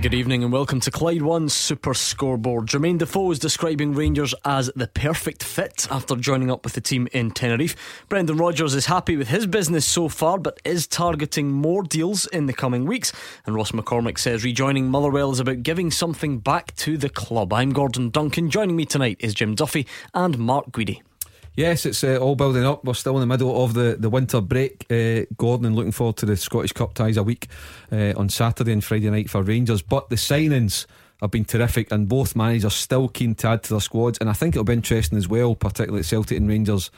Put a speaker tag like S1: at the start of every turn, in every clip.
S1: Good evening and welcome to Clyde One Super Scoreboard. Jermaine Defoe is describing Rangers as the perfect fit after joining up with the team in Tenerife. Brendan Rodgers is happy with his business so far but is targeting more deals in the coming weeks. And Ross McCormack says rejoining Motherwell is about giving something back to the club. I'm Gordon Duncan. Joining me tonight is Jim Duffy and Mark Guidi.
S2: Yes, it's uh, all building up. We're still in the middle of the, the winter break, uh, Gordon, and looking forward to the Scottish Cup ties a week uh, on Saturday and Friday night for Rangers. But the signings have been terrific, and both managers still keen to add to their squads. And I think it'll be interesting as well, particularly at Celtic and Rangers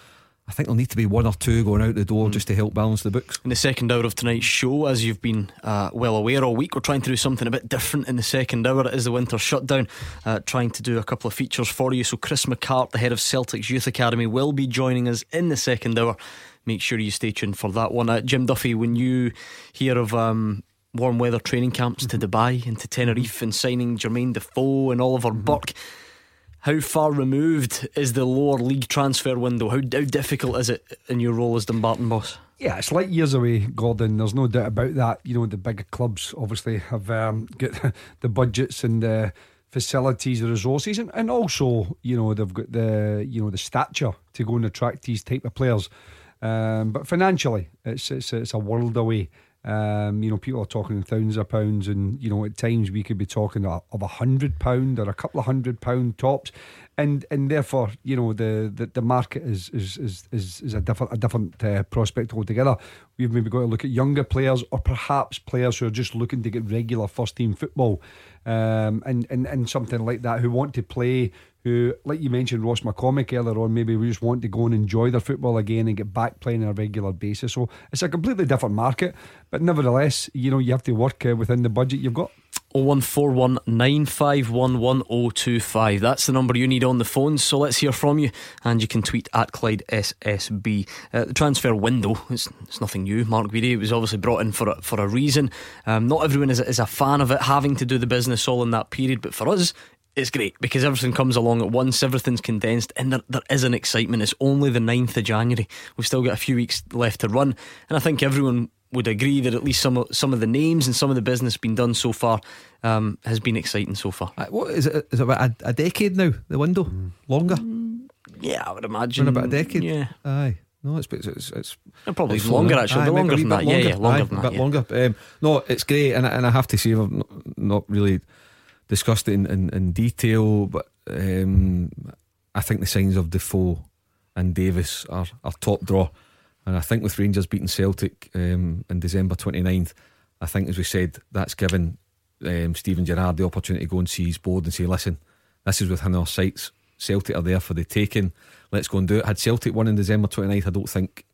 S2: I think there'll need to be one or two going out the door mm. just to help balance the books.
S1: In the second hour of tonight's show, as you've been uh, well aware all week, we're trying to do something a bit different in the second hour. It is the winter shutdown, uh, trying to do a couple of features for you. So, Chris McCart, the head of Celtic's Youth Academy, will be joining us in the second hour. Make sure you stay tuned for that one. Uh, Jim Duffy, when you hear of um, warm weather training camps mm-hmm. to Dubai and to Tenerife and signing Jermaine Defoe and Oliver mm-hmm. Burke how far removed is the lower league transfer window? How, how difficult is it in your role as Dumbarton boss?
S3: Yeah, it's like years away, Gordon. There's no doubt about that. You know, the bigger clubs obviously have um, got the budgets and the facilities, the resources, and, and also, you know, they've got the you know the stature to go and attract these type of players. Um, but financially, it's, it's it's a world away. Um, you know, people are talking in thousands of pounds, and you know, at times we could be talking of a hundred pound or a couple of hundred pound tops, and and therefore, you know, the the, the market is is is is, is a different a different uh, prospect altogether. We've maybe got to look at younger players, or perhaps players who are just looking to get regular first team football, um, and and and something like that, who want to play who, like you mentioned, Ross McCormack earlier on, maybe we just want to go and enjoy their football again and get back playing on a regular basis. So it's a completely different market, but nevertheless, you know, you have to work uh, within the budget you've got.
S1: 0141 951 That's the number you need on the phone. So let's hear from you. And you can tweet at Clyde SSB. Uh, the transfer window, it's, it's nothing new. Mark Guidi was obviously brought in for a, for a reason. Um, not everyone is, is a fan of it, having to do the business all in that period. But for us, it's great because everything comes along at once, everything's condensed, and there, there is an excitement. It's only the 9th of January. We've still got a few weeks left to run, and I think everyone would agree that at least some of, some of the names and some of the business being done so far um, has been exciting so far.
S2: Uh, what is it? Is it about a, a decade now? The window mm. longer?
S1: Mm, yeah, I would imagine.
S2: about a decade.
S1: Yeah,
S2: aye. No, it's it's, it's, it's
S1: probably it's longer actually, aye, longer than that. Longer. Yeah, yeah, longer
S2: aye,
S1: than
S2: that.
S1: A bit
S2: yeah. longer. Um, no, it's great, and and I have to say, I've not, not really discussed it in, in, in detail, but um, I think the signs of Defoe and Davis are, are top draw. And I think with Rangers beating Celtic um, in December 29th, I think, as we said, that's given um, Steven Gerrard the opportunity to go and see his board and say, listen, this is within our sights. Celtic are there for the taking. Let's go and do it. Had Celtic won in December 29th, I don't think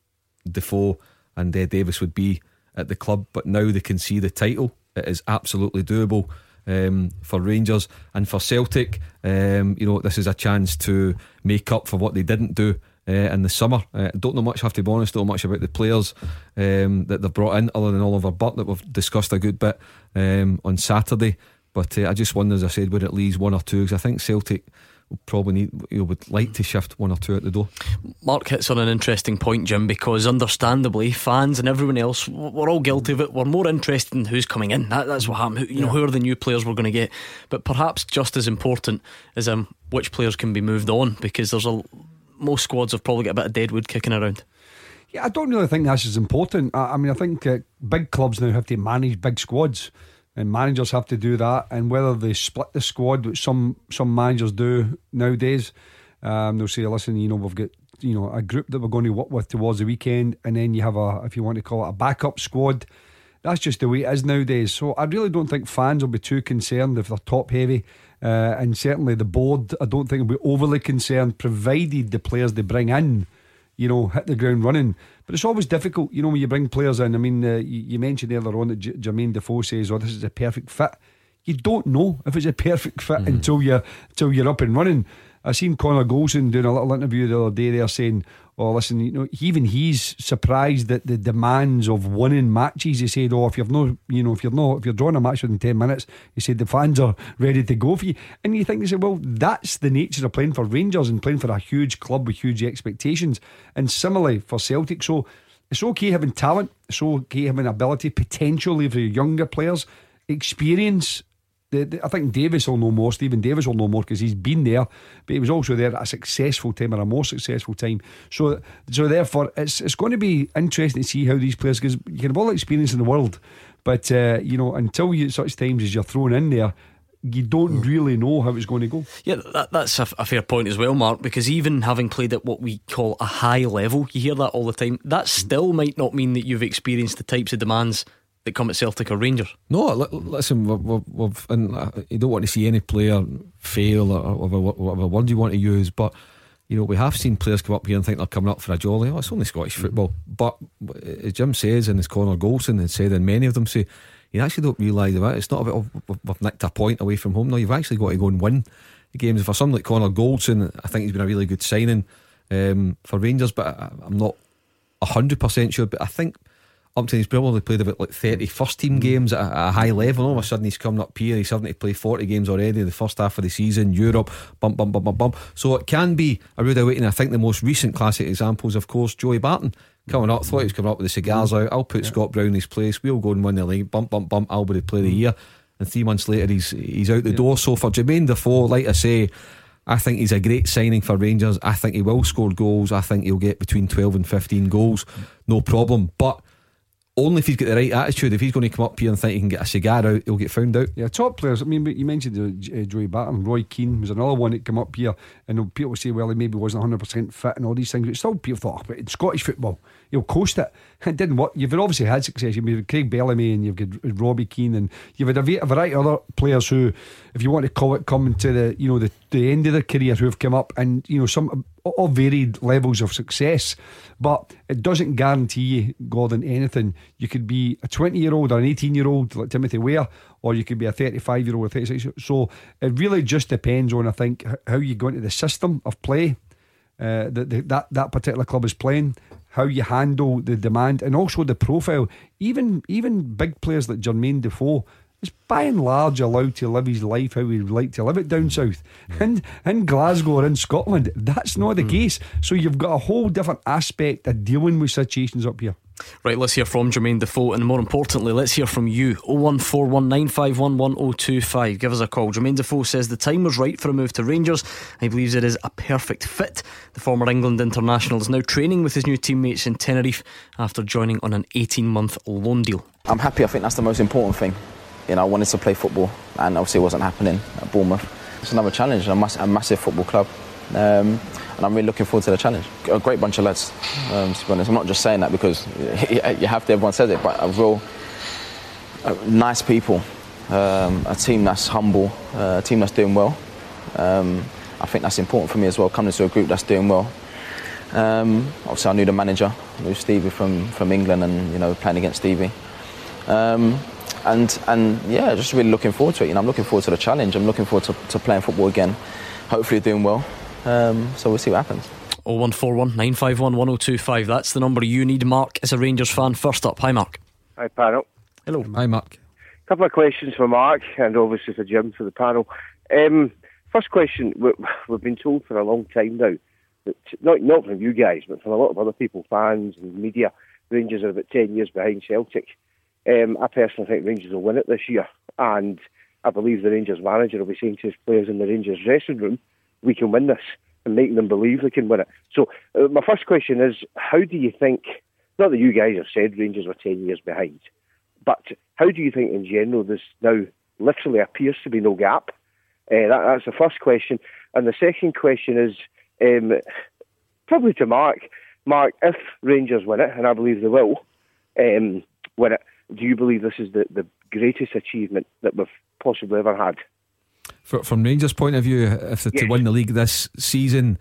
S2: Defoe and uh, Davis would be at the club. But now they can see the title. It is absolutely doable um, for Rangers and for Celtic. Um, you know, this is a chance to make up for what they didn't do. Uh, in the summer, uh, don't know much. Have to be honest, don't know much about the players um, that they've brought in, other than Oliver Burke that we've discussed a good bit um, on Saturday. But uh, I just wonder, as I said, where it leaves one or two. Because I think Celtic probably need you know, would like to shift one or two at the door.
S1: Mark hits on an interesting point, Jim, because understandably, fans and everyone else, we're all guilty of it. We're more interested in who's coming in. That, that's what happened. You know, who are the new players we're going to get? But perhaps just as important is um, which players can be moved on, because there's a most squads have probably got a bit of deadwood kicking around.
S3: Yeah, I don't really think that's as important. I, I mean, I think uh, big clubs now have to manage big squads and managers have to do that. And whether they split the squad, which some some managers do nowadays, um, they'll say, "Listen, you know, we've got you know a group that we're going to work with towards the weekend, and then you have a, if you want to call it a backup squad." That's just the way it is nowadays. So I really don't think fans will be too concerned if they're top heavy. Uh, and certainly the board, I don't think will be overly concerned, provided the players they bring in, you know, hit the ground running. But it's always difficult, you know, when you bring players in. I mean, uh, you, you, mentioned earlier on that J- Jermaine Defoe says, "Oh, this is a perfect fit." you don't know if it's a perfect fit mm. until you until you're up and running. I seen Connor Goldson doing a little interview the other day there saying, "Oh, listen, you know, even he's surprised at the demands of winning matches." He said, "Oh, if you've no, you know, if you're not, if you're drawing a match within ten minutes, he said the fans are ready to go for you." And you think they say, "Well, that's the nature of playing for Rangers and playing for a huge club with huge expectations." And similarly for Celtic, so it's okay having talent, it's okay having ability, potentially for younger players, experience the, the, I think Davis will know more. Steven Davis will know more because he's been there, but he was also there at a successful time or a more successful time. So, so therefore, it's it's going to be interesting to see how these players because you can have all the experience in the world, but uh, you know until you such times as you're thrown in there. You don't mm. really know how it's going to go.
S1: Yeah, that, that's a, a fair point as well, Mark. Because even having played at what we call a high level, you hear that all the time. That mm. still might not mean that you've experienced the types of demands that come at Celtic or Rangers.
S2: No, listen, we've, we've, and uh, you don't want to see any player fail or whatever, whatever word you want to use, but you know, we have seen players come up here and think they're coming up for a jolly. Oh, it's only Scottish football. But as Jim says, and as Connor Goldson has said, and many of them say, you actually don't realise about it. It's not about, oh, we've nicked a point away from home. No, you've actually got to go and win the games. For someone like Connor Goldson, I think he's been a really good signing um, for Rangers, but I, I'm not 100% sure. But I think Upton he's probably played about like 30 first team mm. games at a, a, high level. All of a sudden he's coming up here, he's having to play 40 games already in the first half of the season, Europe, bump, bump, bump, bump, bump. So it can be a rude awakening. I think the most recent classic examples, of course, Joey Barton coming up, thought he was coming up with the cigars mm. out. I'll put yeah. Scott Brown in his place, we'll go and win the league, bump, bump, bump, Albany play the mm. year. And three months later, he's he's out the yeah. door. So for Jermaine Defoe, like I say, I think he's a great signing for Rangers. I think he will score goals. I think he'll get between 12 and 15 goals, no problem. But only if he's got the right attitude. If he's going to come up here and think he can get a cigar out, he'll get found out.
S3: Yeah, top players. I mean, you mentioned uh, Joey Barton, Roy Keane was another one that came up here, and people say, well, he maybe wasn't 100% fit and all these things, but still people thought, oh, but in Scottish football, he'll coast it. It didn't work. You've obviously had success. You've got Craig Bellamy and you've got Robbie Keane, and you've had a variety of other players who, if you want to call it, coming to the you know the, the end of their career who have come up, and you know some all varied levels of success. But it doesn't guarantee you, Gordon, anything. You could be a 20 year old or an 18 year old like Timothy Weah, or you could be a 35 year old or 36. So it really just depends on, I think, how you go into the system of play uh, that, that that particular club is playing how you handle the demand and also the profile. Even even big players like Jermaine Defoe is by and large allowed to live his life how he'd like to live it down south. And in Glasgow or in Scotland, that's not the mm. case. So you've got a whole different aspect of dealing with situations up here.
S1: Right, let's hear from Jermaine Defoe and more importantly, let's hear from you. 01419511025. Give us a call. Jermaine Defoe says the time was right for a move to Rangers. He believes it is a perfect fit. The former England international is now training with his new teammates in Tenerife after joining on an 18 month loan deal.
S4: I'm happy, I think that's the most important thing. You know, I wanted to play football and obviously it wasn't happening at Bournemouth. It's another challenge, a, mass- a massive football club. Um, and I'm really looking forward to the challenge. A great bunch of lads, um, to be honest. I'm not just saying that because you have to, everyone says it, but a real nice people, um, a team that's humble, uh, a team that's doing well. Um, I think that's important for me as well, coming to a group that's doing well. Um, obviously, I knew the manager, I knew Stevie from, from England and, you know, playing against Stevie. Um, and, and yeah, just really looking forward to it. You know, I'm looking forward to the challenge. I'm looking forward to, to playing football again. Hopefully, doing well. Um, so we'll see what happens.
S1: 0141 951 1025. That's the number you need, Mark, as a Rangers fan. First up, hi, Mark.
S5: Hi, panel.
S1: Hello.
S2: Hi, Mark.
S5: A couple of questions for Mark and obviously for Jim for the panel. Um, first question we've been told for a long time now that, not, not from you guys, but from a lot of other people, fans and media, Rangers are about 10 years behind Celtic. Um, I personally think Rangers will win it this year, and I believe the Rangers manager will be saying to his players in the Rangers dressing room, we can win this and making them believe they can win it. So uh, my first question is, how do you think? Not that you guys have said Rangers were ten years behind, but how do you think in general there's now literally appears to be no gap? Uh, that, that's the first question, and the second question is um, probably to Mark. Mark, if Rangers win it, and I believe they will um, win it, do you believe this is the, the greatest achievement that we've possibly ever had?
S2: For, from Rangers' point of view, if they're yes. to win the league this season,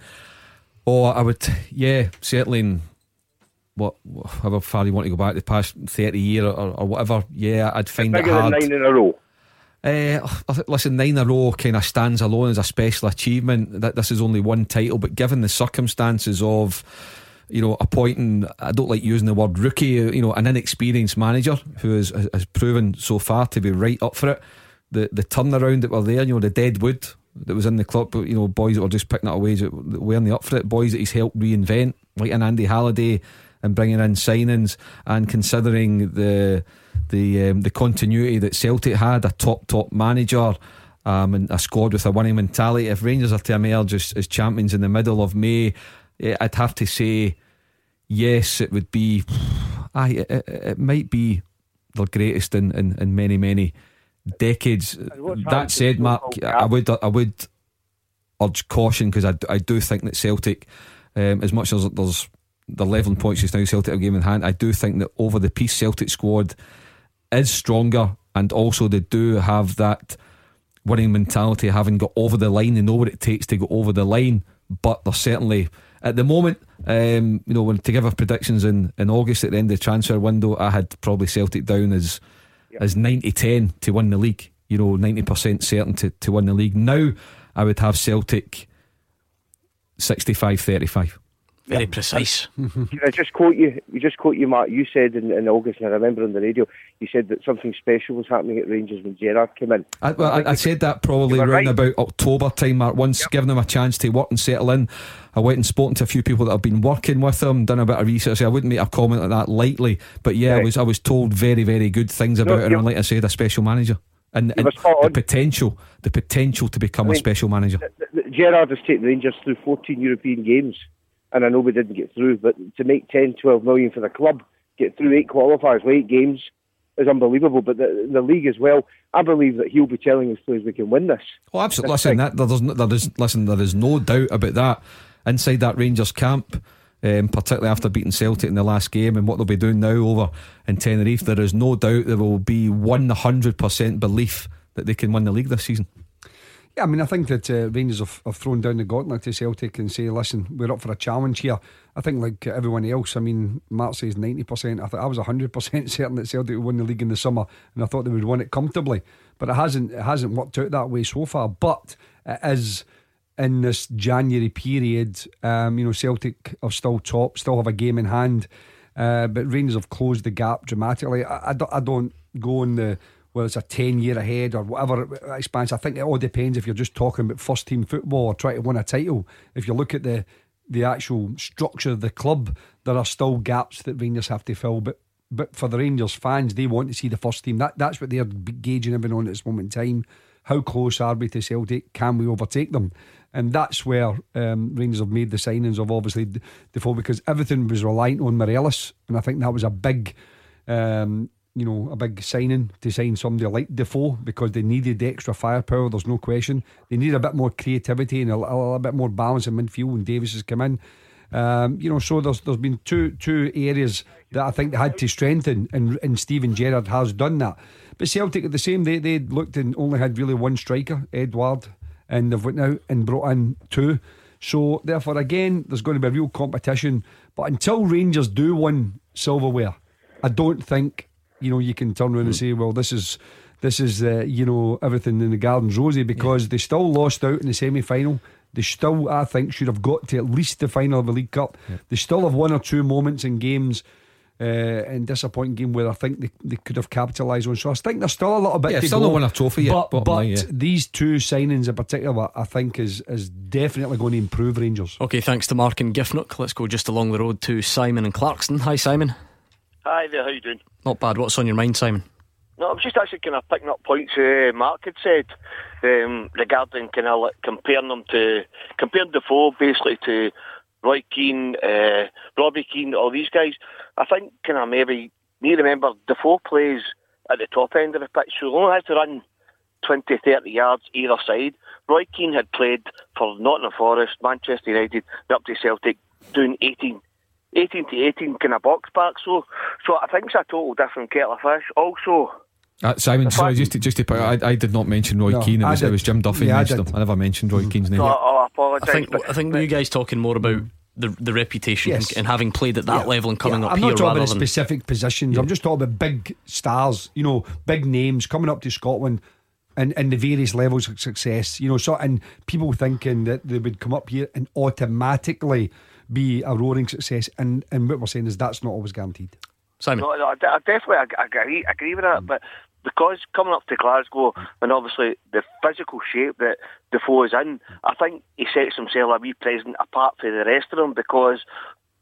S2: oh, I would, yeah, certainly. In what, however far you want to go back, the past thirty year or, or whatever, yeah, I'd find
S5: it
S2: hard.
S5: nine in a row.
S2: Uh, listen, nine in a row kind of stands alone as a special achievement. That this is only one title, but given the circumstances of you know, appointing, I don't like using the word rookie, you know, an inexperienced manager who has, has proven so far to be right up for it. The the turnaround that were there, you know, the dead wood that was in the club, you know, boys that were just picking it away, that weren't up for it, boys that he's helped reinvent, like an Andy Halliday and bringing in signings and considering the the um, the continuity that Celtic had, a top top manager. Um, and a squad with a winning mentality. If Rangers are to emerge as, as champions in the middle of May, I'd have to say yes. It would be. I it, it might be the greatest in, in, in many many decades. That said, Mark, I would I would urge caution because I, I do think that Celtic, um, as much as there's the 11 points just now Celtic have game in hand, I do think that over the piece Celtic squad is stronger and also they do have that winning mentality, having got over the line. They know what it takes to go over the line, but they're certainly at the moment, um, you know, when to give our predictions in, in August at the end of the transfer window, I had probably Celtic down as yep. as 90 10 to win the league. You know, 90% certain to, to win the league. Now, I would have Celtic 65 35.
S1: Very yeah. precise.
S5: Can I just quote you? You just quote you, Mark. You said in, in, August, and I remember on the radio, you said that something special was happening at Rangers when Gerrard came in.
S2: I, well, I, I said that probably around right. about October time, Mark. Once yep. giving them a chance to work and settle in, I went and spoken to a few people that have been working with him, done a bit of research. I wouldn't make a comment like that lightly, but yeah, right. I was I was told very very good things about no, it. And like I said, a special manager. And, and the potential, the potential to become I mean, a special manager.
S5: Gerrard has taken the Rangers through 14 European games and I know we didn't get through, but to make 10, 12 million for the club, get through eight qualifiers, eight games, is unbelievable. But the, the league as well, I believe that he'll be telling his players we can win this.
S2: Well, absolutely. Listen, that, there's, there is, listen, there is no doubt about that. Inside that Rangers camp, um, particularly after beating Celtic in the last game and what they'll be doing now over in Tenerife, there is no doubt there will be 100% belief that they can win the league this season.
S3: Yeah, I mean, I think that uh, Rangers have, have thrown down the gauntlet to Celtic and say, listen, we're up for a challenge here. I think, like everyone else, I mean, Mark says 90%. I thought I was 100% certain that Celtic would win the league in the summer, and I thought they would win it comfortably. But it hasn't, it hasn't worked out that way so far. But it is in this January period, um, you know, Celtic are still top, still have a game in hand. Uh, but Rangers have closed the gap dramatically. I, I, don't, I don't go on the whether it's a 10 year ahead or whatever expansion. I think it all depends if you're just talking about first team football or trying to win a title. If you look at the the actual structure of the club, there are still gaps that Rangers have to fill. But but for the Rangers fans, they want to see the first team. That that's what they're gauging everyone on at this moment in time. How close are we to Celtic? Can we overtake them? And that's where um, Rangers have made the signings of obviously Defoe because everything was reliant on Morelos, and I think that was a big um, you know, a big signing to sign somebody like Defoe because they needed the extra firepower. There's no question. They need a bit more creativity and a, a little bit more balance in midfield when Davis has come in. Um, you know, so there's there's been two two areas that I think they had to strengthen, and and Steven Gerrard has done that. But Celtic at the same, they they looked and only had really one striker, Edouard, and they've went out and brought in two. So therefore, again, there's going to be a real competition. But until Rangers do win silverware, I don't think you know, you can turn around and hmm. say, well, this is this is uh, you know everything in the gardens rosy because yeah. they still lost out in the semi final. They still, I think, should have got to at least the final of the League Cup. Yeah. They still have one or two moments in games. Uh, in disappointing game where I think they, they could have capitalised on. So I think there's still a little bit
S2: yeah,
S3: to
S2: still
S3: go.
S2: not won a trophy yet.
S3: But, but line, yeah. these two signings in particular, I think, is is definitely going to improve Rangers.
S1: Okay, thanks to Mark and Giffnock. Let's go just along the road to Simon and Clarkston. Hi, Simon.
S6: Hi there, how you doing?
S1: Not bad. What's on your mind, Simon?
S6: No, I was just actually kind of picking up points uh, Mark had said um, regarding kind of like comparing them to comparing Defoe basically to Roy Keane, uh, Robbie Keane, all these guys. I think kind of maybe me remember Defoe plays at the top end of the pitch, so he only has to run 20, 30 yards either side. Roy Keane had played for Nottingham Forest, Manchester United, up to Celtic, doing 18, 18 to 18 kind of box back. So, so I think it's a total different kettle of fish. Also,
S2: uh, Simon, sorry, just to, just to put, I, I did not mention Roy no, Keane. It was, it was Jim Duffy. Yeah, I, I, never mentioned Roy Keane's name.
S6: No, oh, I apologise.
S1: I think, I think you guys talking more about the the reputation yes. and, and, having played at that yeah. level and coming
S3: yeah,
S1: up
S3: I'm
S1: here.
S3: I'm not talking
S1: about
S3: specific positions. I'm just talking about big stars. You know, big names coming up to Scotland and, and the various levels of success. You know, so and people thinking that they would come up here and automatically be a roaring success. And and what we're saying is that's not always guaranteed.
S1: Simon.
S6: No, no, I definitely agree, agree with that. But because coming up to Glasgow and obviously the physical shape that Defoe is in, I think he sets himself a wee present apart from the rest of them because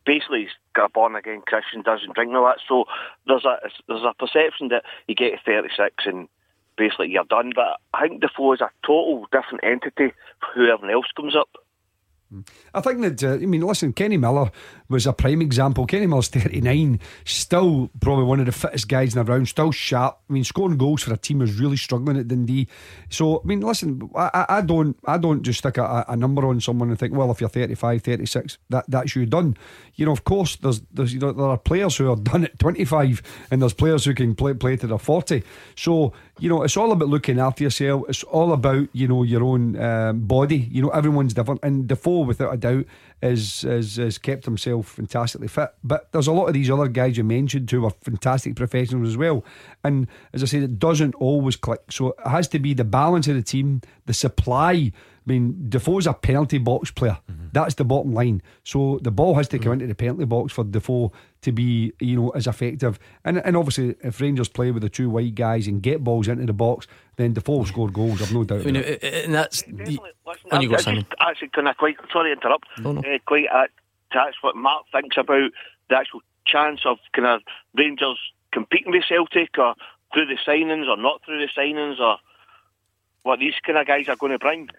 S6: basically he's got a born again Christian, doesn't drink all that. So there's a there's a perception that you get to 36 and basically you're done. But I think Defoe is a total different entity for whoever else comes up.
S3: I think that, uh, I mean, listen, Kenny Miller was a prime example. Kenny Miller's 39, still probably one of the fittest guys in the round, still sharp. I mean, scoring goals for a team who's really struggling at Dundee. So, I mean, listen, I, I don't I don't just stick a, a, number on someone and think, well, if you're 35, 36, that, that's you done. You know, of course, there's, there's you know, there are players who are done at 25 and there's players who can play, play to their 40. So, you know, it's all about looking after yourself. It's all about, you know, your own um, body. You know, everyone's different. And Defoe, without a doubt, is, is, is kept himself fantastically fit. But there's a lot of these other guys you mentioned who are fantastic professionals as well. And as I said, it doesn't always click. So it has to be the balance of the team, the supply I mean, Defoe's a penalty box player. Mm-hmm. That's the bottom line. So the ball has to come mm-hmm. into the penalty box for Defoe to be, you know, as effective. And and obviously, if Rangers play with the two white guys and get balls into the box, then Defoe will score goals. I've no doubt. I mean, that.
S1: and that's
S6: the, when you go, Simon. Actually, can I quite sorry to interrupt? No, no. Uh, quite uh, that's what Mark thinks about the actual chance of kind of Rangers competing with Celtic or through the signings or not through the signings or what these kind of guys are going to bring.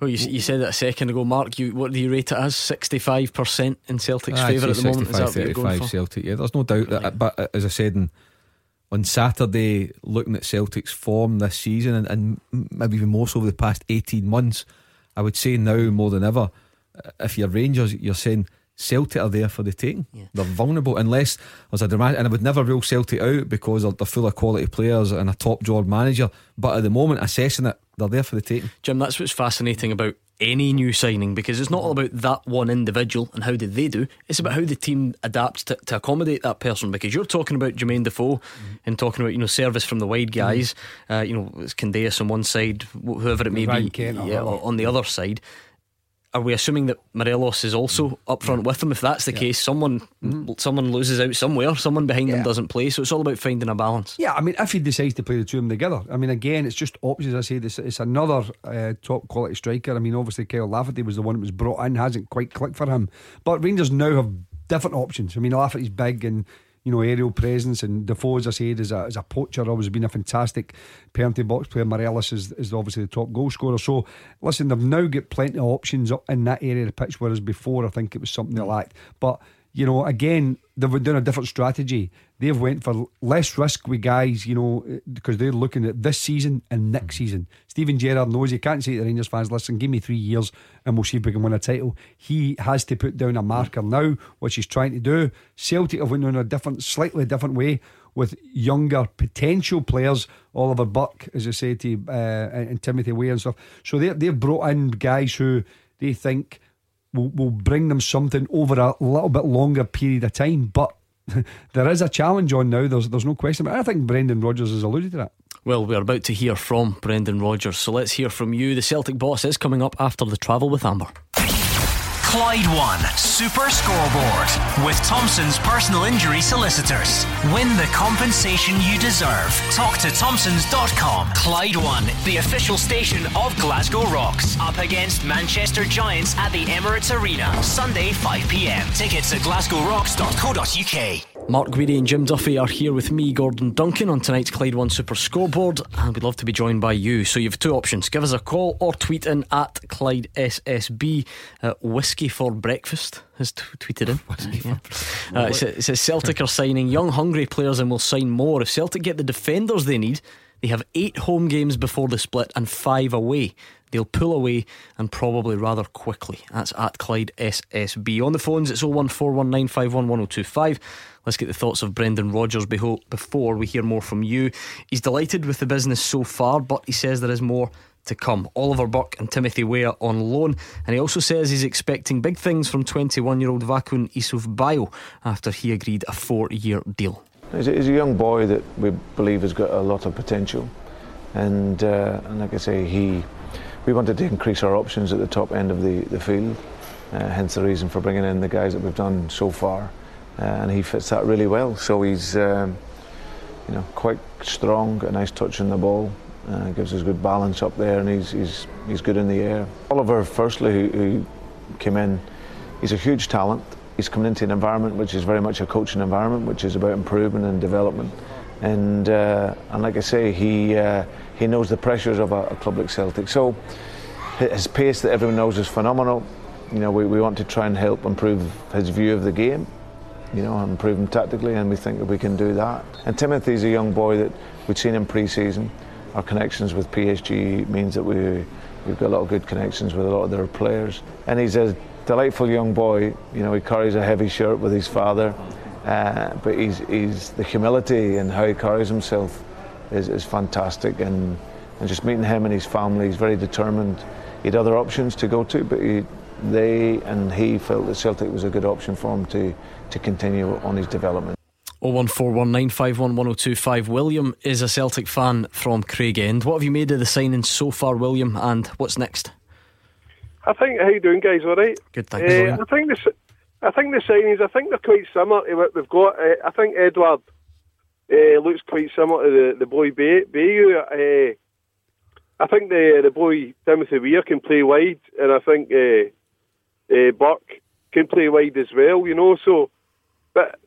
S1: Well, you, you said that a second ago, Mark. You what do you rate it as? Sixty-five percent in Celtic's favour at the moment. Is that 35
S2: Celtic? Yeah, there's no doubt that. But uh, as I said in, on Saturday, looking at Celtic's form this season and, and maybe even more so over the past eighteen months, I would say now more than ever, uh, if you're Rangers, you're saying Celtic are there for the taking. Yeah. They're vulnerable unless there's a dramatic, and I would never rule Celtic out because they're, they're full of quality players and a top job manager. But at the moment, assessing it, they're there for the taking.
S1: Jim, that's what's fascinating about any new signing because it's not all about that one individual and how did they do. It's about how the team adapts to, to accommodate that person. Because you're talking about Jermaine Defoe mm-hmm. and talking about you know service from the wide guys. Mm-hmm. Uh, you know, it's Candeias on one side, whoever it may Ryan be, yeah, on the other side are we assuming that Morelos is also up front with them? If that's the yeah. case, someone mm-hmm. someone loses out somewhere, someone behind yeah. them doesn't play. So it's all about finding a balance.
S3: Yeah, I mean, if he decides to play the two of them together, I mean, again, it's just options. I say this, it's another uh, top quality striker. I mean, obviously Kyle Lafferty was the one that was brought in, hasn't quite clicked for him. But Rangers now have different options. I mean, Lafferty's big and you know, aerial presence. And Defoe, as I said, is a, is a poacher, always been a fantastic penalty box player. Morelos is, is obviously the top goal scorer. So, listen, they've now got plenty of options up in that area of the pitch, whereas before I think it was something they lacked. But you know, again, they've done a different strategy. They've went for less risk with guys, you know, eh, because they're looking at this season and next mm. season. Steven Gerrard knows he can't say to the Rangers fans, listen, give me three years and we'll see if we can win a title. He has to put down a mm. marker now, which he's trying to do. Celtic have went in a different, slightly different way with younger potential players, Oliver Burke, as I say to uh, and Timothy Weah and stuff. So they they've brought in guys who they think will, will bring them something over a little bit longer period of time. But there is a challenge on now. There's there's no question. But I think Brendan Rodgers has alluded to that.
S1: Well, we're about to hear from Brendan Rodgers, so let's hear from you. The Celtic boss is coming up after the travel with Amber.
S7: Clyde One Super Scoreboard with Thompson's personal injury solicitors. Win the compensation you deserve. Talk to Thompson's.com. Clyde One, the official station of Glasgow Rocks, up against Manchester Giants at the Emirates Arena, Sunday 5 pm. Tickets at glasgowrocks.co.uk.
S1: Mark Guidi and Jim Duffy are here with me, Gordon Duncan, on tonight's Clyde One Super Scoreboard, and we'd love to be joined by you. So you have two options: give us a call or tweet in at Clyde SSB. Uh, whiskey for breakfast has t- tweeted in. yeah. uh, it, says, it says Celtic are signing young, hungry players and will sign more if Celtic get the defenders they need. They have eight home games before the split and five away. They'll pull away and probably rather quickly. That's at Clyde SSB. On the phones, it's 01419511025. Let's get the thoughts of Brendan Rodgers before we hear more from you. He's delighted with the business so far, but he says there is more to come. Oliver Burke and Timothy Weah on loan, and he also says he's expecting big things from 21 year old Vakoun Issoufou after he agreed a four year deal.
S8: He's a, he's a young boy that we believe has got a lot of potential. and uh, and like I say, he we wanted to increase our options at the top end of the the field. Uh, hence the reason for bringing in the guys that we've done so far, uh, and he fits that really well. So he's um, you know quite strong, a nice touch on the ball, uh, gives us good balance up there, and he's he's he's good in the air. Oliver, firstly, who, who came in, he's a huge talent. He's coming into an environment which is very much a coaching environment, which is about improvement and development. And uh, and like I say, he uh, he knows the pressures of a, a club like Celtic. So his pace that everyone knows is phenomenal you know, we, we want to try and help improve his view of the game, you know, improve him tactically, and we think that we can do that. And Timothy's a young boy that we'd seen in pre-season. Our connections with PSG means that we we've got a lot of good connections with a lot of their players, and he's a delightful young boy. You know, he carries a heavy shirt with his father, uh, but he's, he's the humility and how he carries himself is, is fantastic, and and just meeting him and his family, he's very determined. He had other options to go to, but he they and he felt that Celtic was a good option for him to, to continue on his development.
S1: 01419511025. William is a Celtic fan from Craigend. What have you made of the signing so far, William, and what's next?
S9: I think how you doing, guys? All right.
S1: Good, thanks. Uh,
S9: I think the I think the signings. I think they're quite similar to what we've got. Uh, I think Edouard uh, looks quite similar to the, the boy Bay, Bayo. Uh, I think the the boy Timothy Weah can play wide, and I think uh, uh, Burke can play wide as well, you know. So, but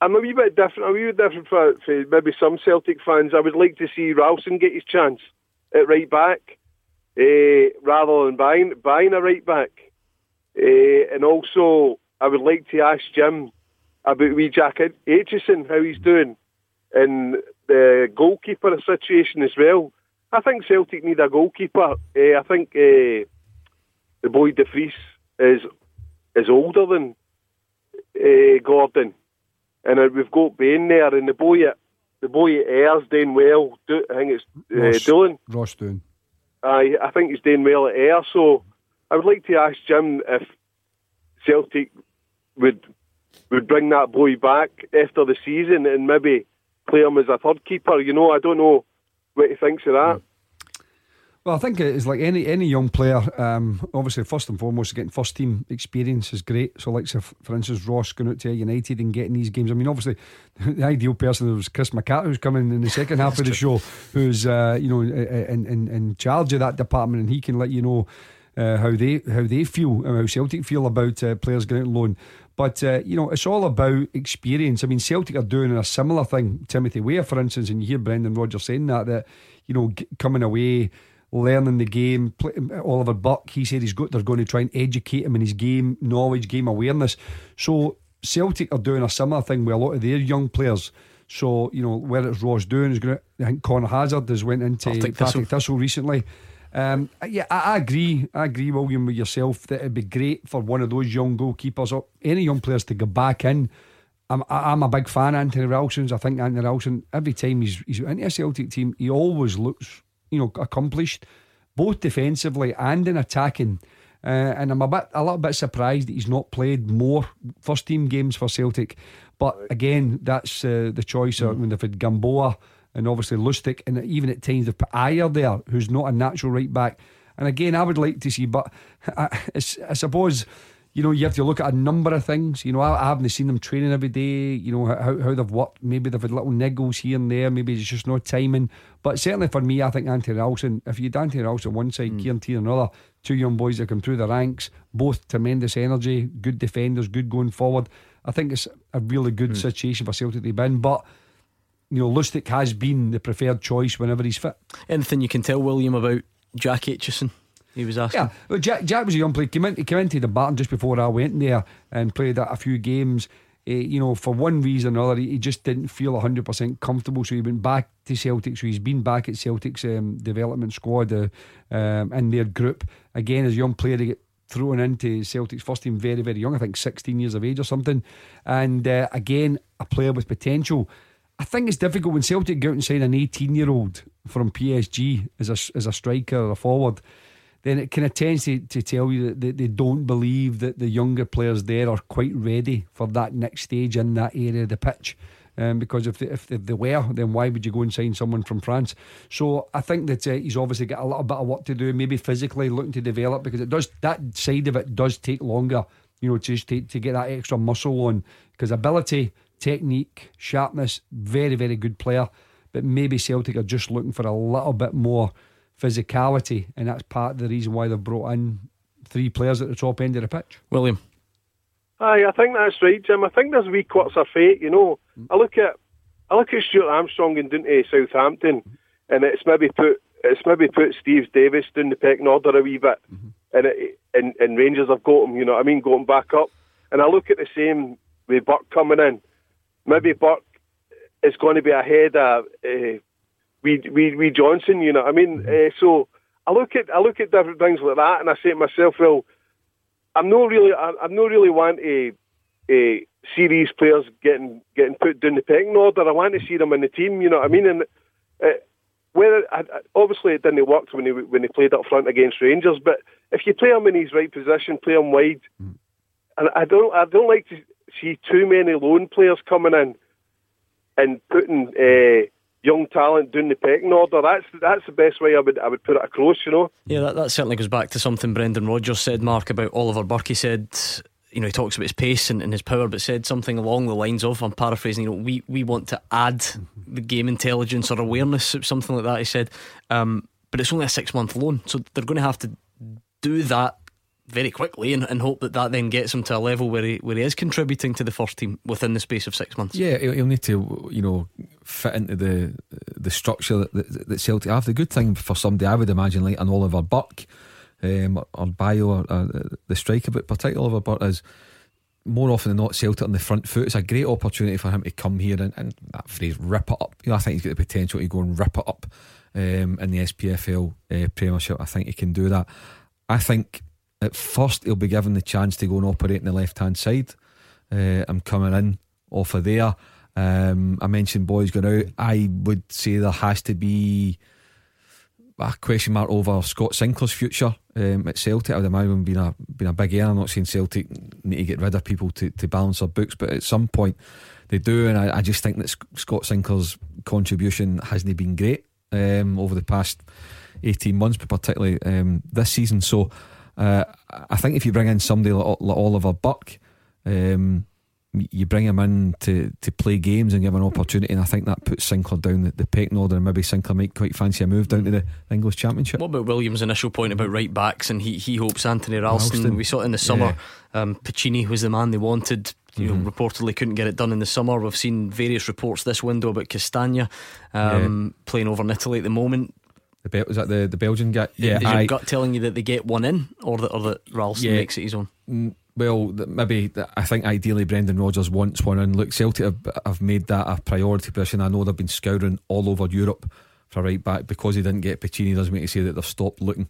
S9: I'm a wee bit different. A wee bit different for, for maybe some Celtic fans. I would like to see Ralston get his chance at right back uh, rather than buying buying a right back. Uh, and also, I would like to ask Jim about wee Jack Aitchison, how he's doing, and the goalkeeper situation as well. I think Celtic need a goalkeeper. Uh, I think the boy De Vries is is older than uh, Gordon, and uh, we've got Bain there, and the boy at the boy at Ayr's doing well. Do, I think it's uh, Ross, Doohan.
S3: Ross Doon.
S9: I I think he's doing well at Ayr's. So I would like to ask Jim if Celtic would would bring that boy back after the season and maybe play him as a third keeper. You know, I don't know what he thinks of that.
S3: Well, I think it's like any any young player. Um, obviously, first and foremost, getting first team experience is great. So, like, for instance, Ross going out to United and getting these games. I mean, obviously, the ideal person was Chris McCart, who's coming in the second half of the show, who's uh, you know in, in in charge of that department, and he can let you know uh, how they how they feel, how Celtic feel about uh, players going out on loan. But uh, you know, it's all about experience. I mean, Celtic are doing a similar thing. Timothy Weah, for instance, and you hear Brendan Rodgers saying that that you know coming away learning the game. Oliver Burke, he said he's got they're going to try and educate him in his game knowledge, game awareness. So Celtic are doing a similar thing with a lot of their young players. So you know where it's Ross doing is going to. I think Conor Hazard has went into Partick Thistle. Thistle recently. Um, yeah, I, I, agree. I agree, William, with yourself that it'd be great for one of those young goalkeepers or any young players to go back in. I'm, I'm a big fan of Anthony Ralston's. I think Anthony Ralston, every time he's, he's in a Celtic team, he always looks you know accomplished both defensively and in attacking. Uh, and I'm a bit, a little bit surprised that he's not played more first team games for Celtic. But again, that's uh, the choice. Mm. when they've had Gamboa and obviously Lustig, and even at times they've put Ajer there, who's not a natural right back. And again, I would like to see, but I, I suppose you know, you have to look at a number of things. You know, I, I haven't seen them training every day. You know, how, how they've worked. Maybe they've had little niggles here and there. Maybe it's just no timing. But certainly for me, I think Anthony Ralston, if you had Anthony Ralston one side, mm. Kieran Tierney another, two young boys that come through the ranks, both tremendous energy, good defenders, good going forward. I think it's a really good mm. situation for Celtic to be in. But you know, Lustig has been the preferred choice whenever he's fit.
S1: Anything you can tell William about Jack Aitchison? He was asking.
S3: Yeah, well, Jack, Jack was a young player. Came, in, he came into Dumbarton just before I went there and played a few games. Uh, you know, for one reason or another, he just didn't feel 100% comfortable. So he went back to Celtic. So he's been back at Celtic's um, development squad uh, um, in their group. Again, as a young player, to get thrown into Celtic's first team very, very young. I think 16 years of age or something. And uh, again, a player with potential. I think it's difficult when Celtic go out and sign an 18 year old from PSG as a, as a striker or a forward then it kind of tends to, to tell you that they, they don't believe that the younger players there are quite ready for that next stage in that area of the pitch. Um, because if they, if they, were, then why would you go and sign someone from France? So I think that uh, he's obviously got a little bit of work to do, maybe physically looking to develop because it does that side of it does take longer, you know, just to, to get that extra muscle on because ability, technique, sharpness, very very good player, but maybe Celtic are just looking for a little bit more physicality, and that's part of the reason why they've brought in three players at the top end of the pitch.
S1: William.
S9: Aye, I think that's right, Jim. I think there's wee quirks of fate. You know, I look at I look at Stuart Armstrong and down to Southampton, and it's maybe put it's maybe put Steve Davis down the pecking order a wee bit, mm-hmm. and, it, and and Rangers have got him. You know, what I mean, going back up, and I look at the same with Burke coming in. Maybe Burke is going to be ahead of uh, we we we Johnston. You know, what I mean, uh, so I look at I look at different things like that, and I say to myself, well I'm not really, I'm not really want a, a series players getting getting put down the pecking order. I want to see them in the team. You know what I mean? And uh, whether obviously it didn't work when he when he played up front against Rangers, but if you play him in his right position, play him wide, mm. and I don't I don't like to see too many lone players coming in and putting. Uh, young talent doing the pecking order. That's that's the best way I would I would put it across. You know.
S1: Yeah, that, that certainly goes back to something Brendan Rodgers said, Mark, about Oliver Burke. He said. You know, he talks about his pace and, and his power, but said something along the lines of, I'm paraphrasing, you know, we, we want to add the game intelligence or awareness, something like that. He said, um, but it's only a six month loan, so they're going to have to do that very quickly and, and, hope that that then gets him to a level where he where he is contributing to the first team within the space of six months.
S2: Yeah, he'll, he'll need to you know fit into the the structure that, that, that, Celtic have. The good thing for somebody I would imagine like an Oliver Burke um, or Bayo or uh, the striker, but particularly Oliver Burke is more often than not Celtic on the front foot. It's a great opportunity for him to come here and, and that phrase rip it up. You know, I think he's got the potential to go and rip it up um, in the SPFL uh, Premiership. I think he can do that. I think at first, he'll be given the chance to go and operate in the left hand side. Uh, I'm coming in off of there. Um, I mentioned boys going out. I would say there has to be a question mark over Scott Sinclair's future um, at Celtic. I would imagine being a being a big earner. I'm not saying Celtic need to get rid of people to, to balance their books, but at some point they do. And I, I just think that Scott Sinclair's contribution hasn't been great um, over the past 18 months, but particularly um, this season. So uh, I think if you bring in somebody like, like Oliver Burke, um, you bring him in to, to play games and give an opportunity, and I think that puts Sinclair down the, the pecking order, and maybe Sinclair might quite fancy a move down to the English Championship.
S1: What about Williams' initial point about right backs, and he he hopes Anthony Ralston? Ralston. We saw it in the summer. Yeah. Um, Piccini was the man they wanted. You mm-hmm. know, reportedly couldn't get it done in the summer. We've seen various reports this window about Castagna um, yeah. playing over in Italy at the moment.
S2: The Bel- was that the, the Belgian guy?
S1: Yeah, is I, your gut telling you that they get one in, or that or that Ralston yeah, makes it his own?
S2: Mm, well, maybe I think ideally Brendan Rodgers wants one in. Look, Celtic have, have made that a priority position. I know they've been scouring all over Europe for a right back because they didn't get Piccini. Doesn't make you say that they've stopped looking.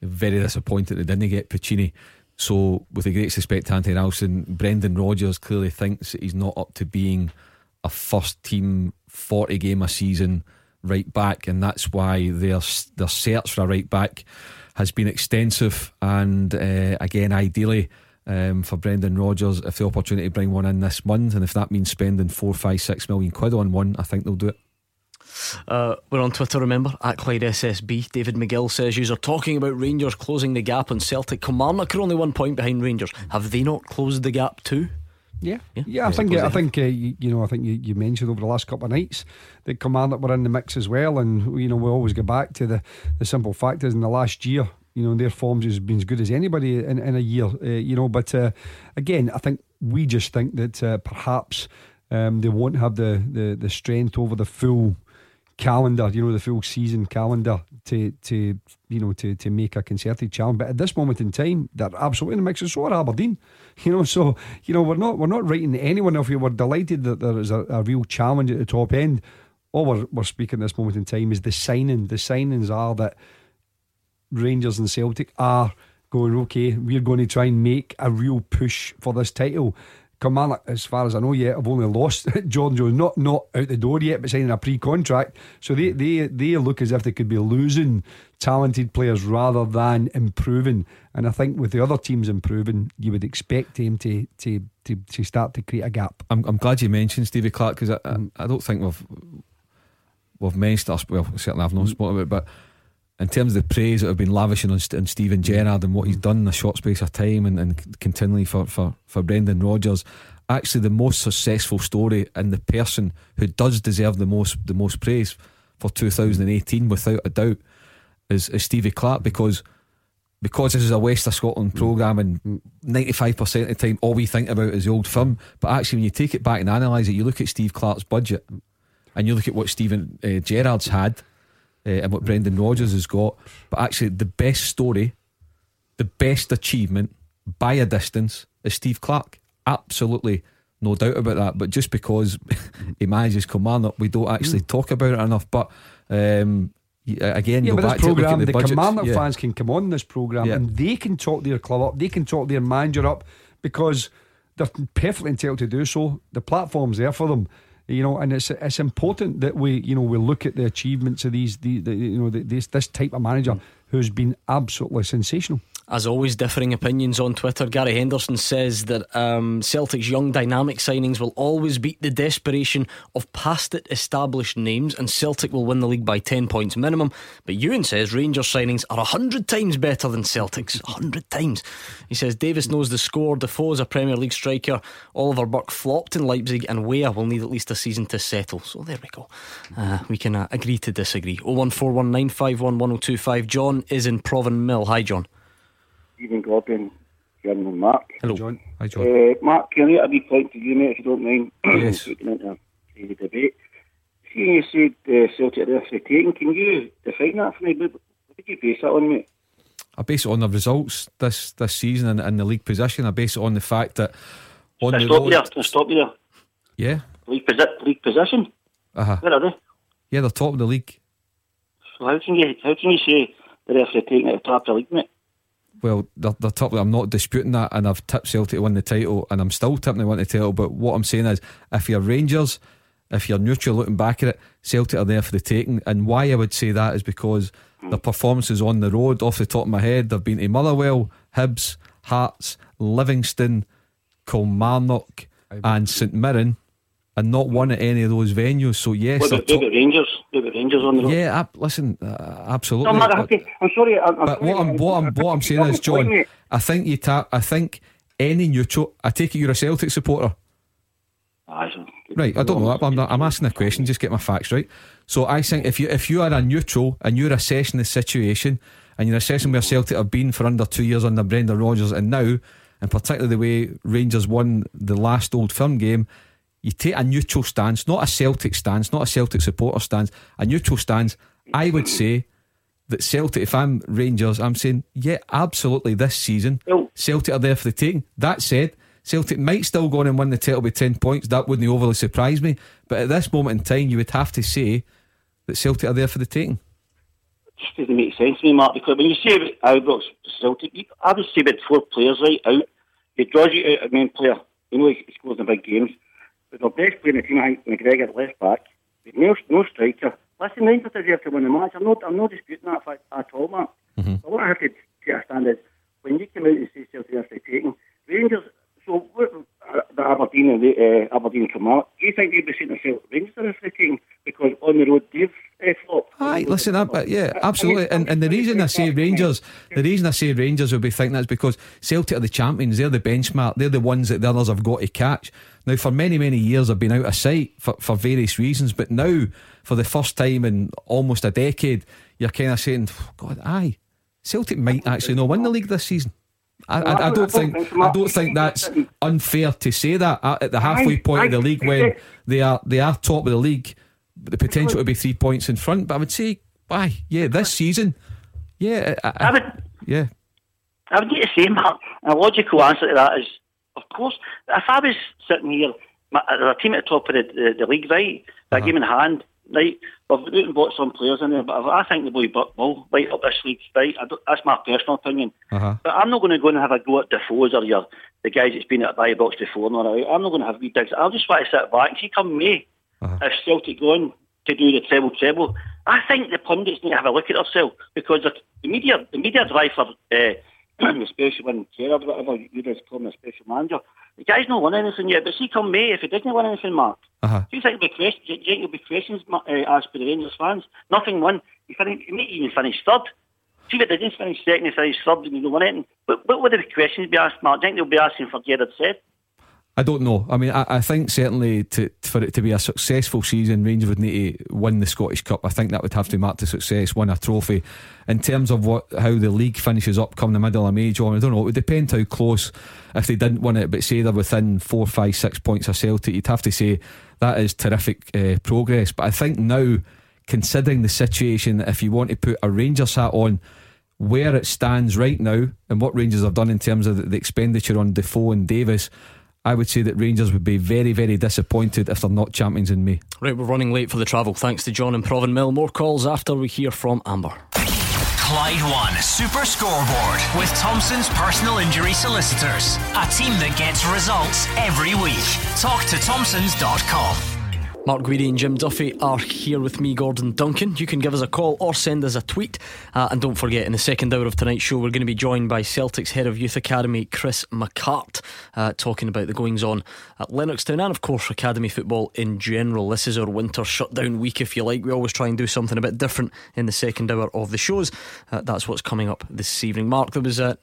S2: They're very disappointed they didn't get Piccini. So, with a great respect to Anthony Ralston, Brendan Rodgers clearly thinks that he's not up to being a first team forty game a season right back, and that's why their their search for a right back has been extensive. And uh, again, ideally. Um, for Brendan Rodgers, if the opportunity to bring one in this month, and if that means spending four, five, six million quid on one, I think they'll do it.
S1: Uh, we're on Twitter, remember, at Clyde SSB. David McGill says, You are talking about Rangers closing the gap on Celtic. Kilmarnock are only one point behind Rangers. Have they not closed the gap too?
S3: Yeah, yeah, yeah I think I think uh, you, you, know I think you, you, mentioned over the last couple of nights that Kilmarnock were in the mix as well, and you know we always go back to the the simple fact is in the last year, you know their forms has been as good as anybody in, in a year, uh, you know. But uh, again, I think we just think that uh, perhaps um, they won't have the, the the strength over the full calendar, you know, the full season calendar to to you know to to make a concerted challenge. But at this moment in time, they're absolutely in the mix. And so are Aberdeen, you know. So you know, we're not we're not writing anyone off. We're delighted that there is a, a real challenge at the top end. All we're, we're speaking at this moment in time is the signing. The signings are that Rangers and Celtic are going okay. We're going to try and make a real push for this title. Kilmarnock, as far as I know yet, have only lost Jordan Jones, not not out the door yet, but signing a pre-contract. So they, hmm. they they look as if they could be losing talented players rather than improving. And I think with the other teams improving, you would expect them to to to, to start to create a gap.
S2: I'm, I'm glad you mentioned Stevie Clarke because I, I, hmm. I, don't think we've we've mentioned us. Well, certainly I've not hmm. spoken about it, but in terms of the praise that have been lavishing on, on Steven Gerrard and what he's done in a short space of time and, and continually for, for, for Brendan Rodgers, actually the most successful story and the person who does deserve the most the most praise for 2018 without a doubt is, is Stevie Clarke because because this is a West of Scotland mm. programme and 95% of the time all we think about is the old firm. But actually when you take it back and analyse it you look at Steve Clarke's budget and you look at what Steven uh, Gerrard's had uh, and what Brendan Rodgers has got but actually the best story the best achievement by a distance is Steve Clarke. absolutely no doubt about that. But just because he manages Kilmarnock, we don't actually mm. talk about it enough. But um, again,
S3: yeah,
S2: but
S3: this program, the, the Kilmarnock
S2: yeah.
S3: fans can come on this program yeah. and they can talk their club up, they can talk their manager up because they're perfectly entitled to do so. The platform's there for them. You know, and it's it's important that we you know we look at the achievements of these the, the you know the, this this type of manager mm. who's been absolutely sensational.
S1: As always, differing opinions on Twitter. Gary Henderson says that um, Celtic's young dynamic signings will always beat the desperation of past it established names, and Celtic will win the league by 10 points minimum. But Ewan says Rangers signings are 100 times better than Celtic's. 100 times. He says Davis knows the score, Defoe is a Premier League striker, Oliver Burke flopped in Leipzig, and Weah will need at least a season to settle. So there we go. Uh, we can uh, agree to disagree. 01419511025. John is in Provanmill. Hi, John.
S10: Stephen Gordon, Kieran and Mark.
S2: Hello, John. Hi, John.
S10: Uh, Mark, can I get a wee point to you, mate, if you don't mind?
S2: Yes.
S10: into the debate. See, you said uh, Celtic are taking. Can you define that for me? What did you base that on, mate?
S2: I base it on the results this this season and, and the league position. I base it on the fact that on
S10: Can
S2: the
S10: stop
S2: road,
S10: there. Can stop you there.
S2: Yeah.
S10: League, posi- league position.
S2: Uh-huh.
S10: Where are they?
S2: Yeah, they're top of the league.
S10: So how can you how can you say they're after taking at the top of the league, mate?
S2: Well, they're, they're top. I'm not disputing that, and I've tipped Celtic to win the title, and I'm still tipping to win the title. But what I'm saying is, if you're Rangers, if you're neutral looking back at it, Celtic are there for the taking. And why I would say that is because the performances on the road, off the top of my head, they've been to Motherwell, Hibs, Hearts, Livingston, Kilmarnock, and St Mirren and not won at any of those venues. So yes,
S10: what about, top... Rangers? On the road?
S2: Yeah, ab- listen, uh, absolutely.
S10: No, I'm, I'm sorry. I'm,
S2: but what I'm what I'm what I'm saying is, John, I think you ta- I think any neutral. I take it you're a Celtic supporter. Right, I don't know. I'm, not, I'm asking a question. Just get my facts right. So I think if you if you are a neutral and you're assessing the situation and you're assessing where Celtic have been for under two years under Brendan Rodgers and now, and particularly the way Rangers won the last Old Firm game, you take a neutral stance, not a Celtic stance, not a Celtic supporter stance, a neutral stance. I would say that Celtic, if I'm Rangers, I'm saying, yeah, absolutely this season, Celtic are there for the taking. That said, Celtic might still go on and win the title by 10 points. That wouldn't overly surprise me. But at this moment in time, you would have to say that Celtic are there for the taking.
S10: It just doesn't make sense to me, Mark, because when you say about Ibrox Celtic, I would say about four players right out. It draws you out a main player. You know, he scores in big games. But the best player in the team, I think, McGregor left back. No, no striker. Listen, Rangers deserve to win the match. I'm not, I'm not disputing that fact at all, Mark. Mm-hmm. But what I have to take a is when you come out and say Celtic are taking Rangers. So what, the Aberdeen and the uh, Aberdeen come out. Do you think they'd be saying to Celtic Rangers are taking because on the road they've uh, flopped?
S2: Aye, listen, up, yeah, absolutely. And, and the reason I say Rangers, the reason I say Rangers will be thinking that is because Celtic are the champions. They're the benchmark. They're the ones that the others have got to catch. Now, for many, many years, I've been out of sight for, for various reasons, but now, for the first time in almost a decade, you're kind of saying, God, aye, Celtic might actually not win the league this season. I, I, I, don't think I don't think that's unfair to say that at the halfway point of the league when they are they are top of the league, the potential to be three points in front. But I would say, why? Yeah, this season, yeah, I, I would, yeah.
S10: I would need to say, Mark, a logical answer to that is of course, if I was sitting here, my, a team at the top of the, the, the league, right, that uh-huh. game in hand, right, we've went and bought some players in there, but I think the boy Burke will light up this league, right? that's my personal opinion. Uh-huh. But I'm not going to go and have a go at Defoe's or your, the guys that's been at the box before. No, I'm not going to have wee digs. I'll just want to sit back and see come May, uh-huh. if Celtic going to do the treble treble. I think the pundits need to have a look at themselves because the media, the media drive for. Uh, especially when Gerrard, whatever you guys call him, a special manager, The guy's not won anything yet, but see, come May, if he doesn't win anything, Mark,
S2: Uh-huh.
S10: do you think there'll be, question, do you think there'll be questions uh, asked by the Rangers fans? Nothing won. He, finished, he may even finish third. See, if they didn't finish second, he finished third, and he don't win anything. But what would the questions be asked, Mark? Do you think they'll be asking for Gerrard said?
S2: I don't know. I mean, I, I think certainly to, for it to be a successful season, Rangers would need to win the Scottish Cup. I think that would have to mark the success, win a trophy. In terms of what how the league finishes up come the middle of May, John, I don't know. It would depend how close. If they didn't win it, but say they're within four, five, six points of Celtic, you'd have to say that is terrific uh, progress. But I think now, considering the situation, if you want to put a Rangers hat on where it stands right now and what Rangers have done in terms of the, the expenditure on Defoe and Davis, I would say that Rangers would be very, very disappointed if they're not champions in May.
S1: Right, we're running late for the travel. Thanks to John and Provanmill. More calls after we hear from Amber.
S7: Clyde One Super Scoreboard with Thompson's personal injury solicitors. A team that gets results every week. Talk to Thompsons.com.
S1: Mark Guidi and Jim Duffy are here with me, Gordon Duncan. You can give us a call or send us a tweet. Uh, and don't forget, in the second hour of tonight's show, we're going to be joined by Celtic's head of youth academy, Chris McCart, uh, talking about the goings on at Lennoxtown and, of course, academy football in general. This is our winter shutdown week, if you like. We always try and do something a bit different in the second hour of the shows. Uh, that's what's coming up this evening. Mark, there was uh,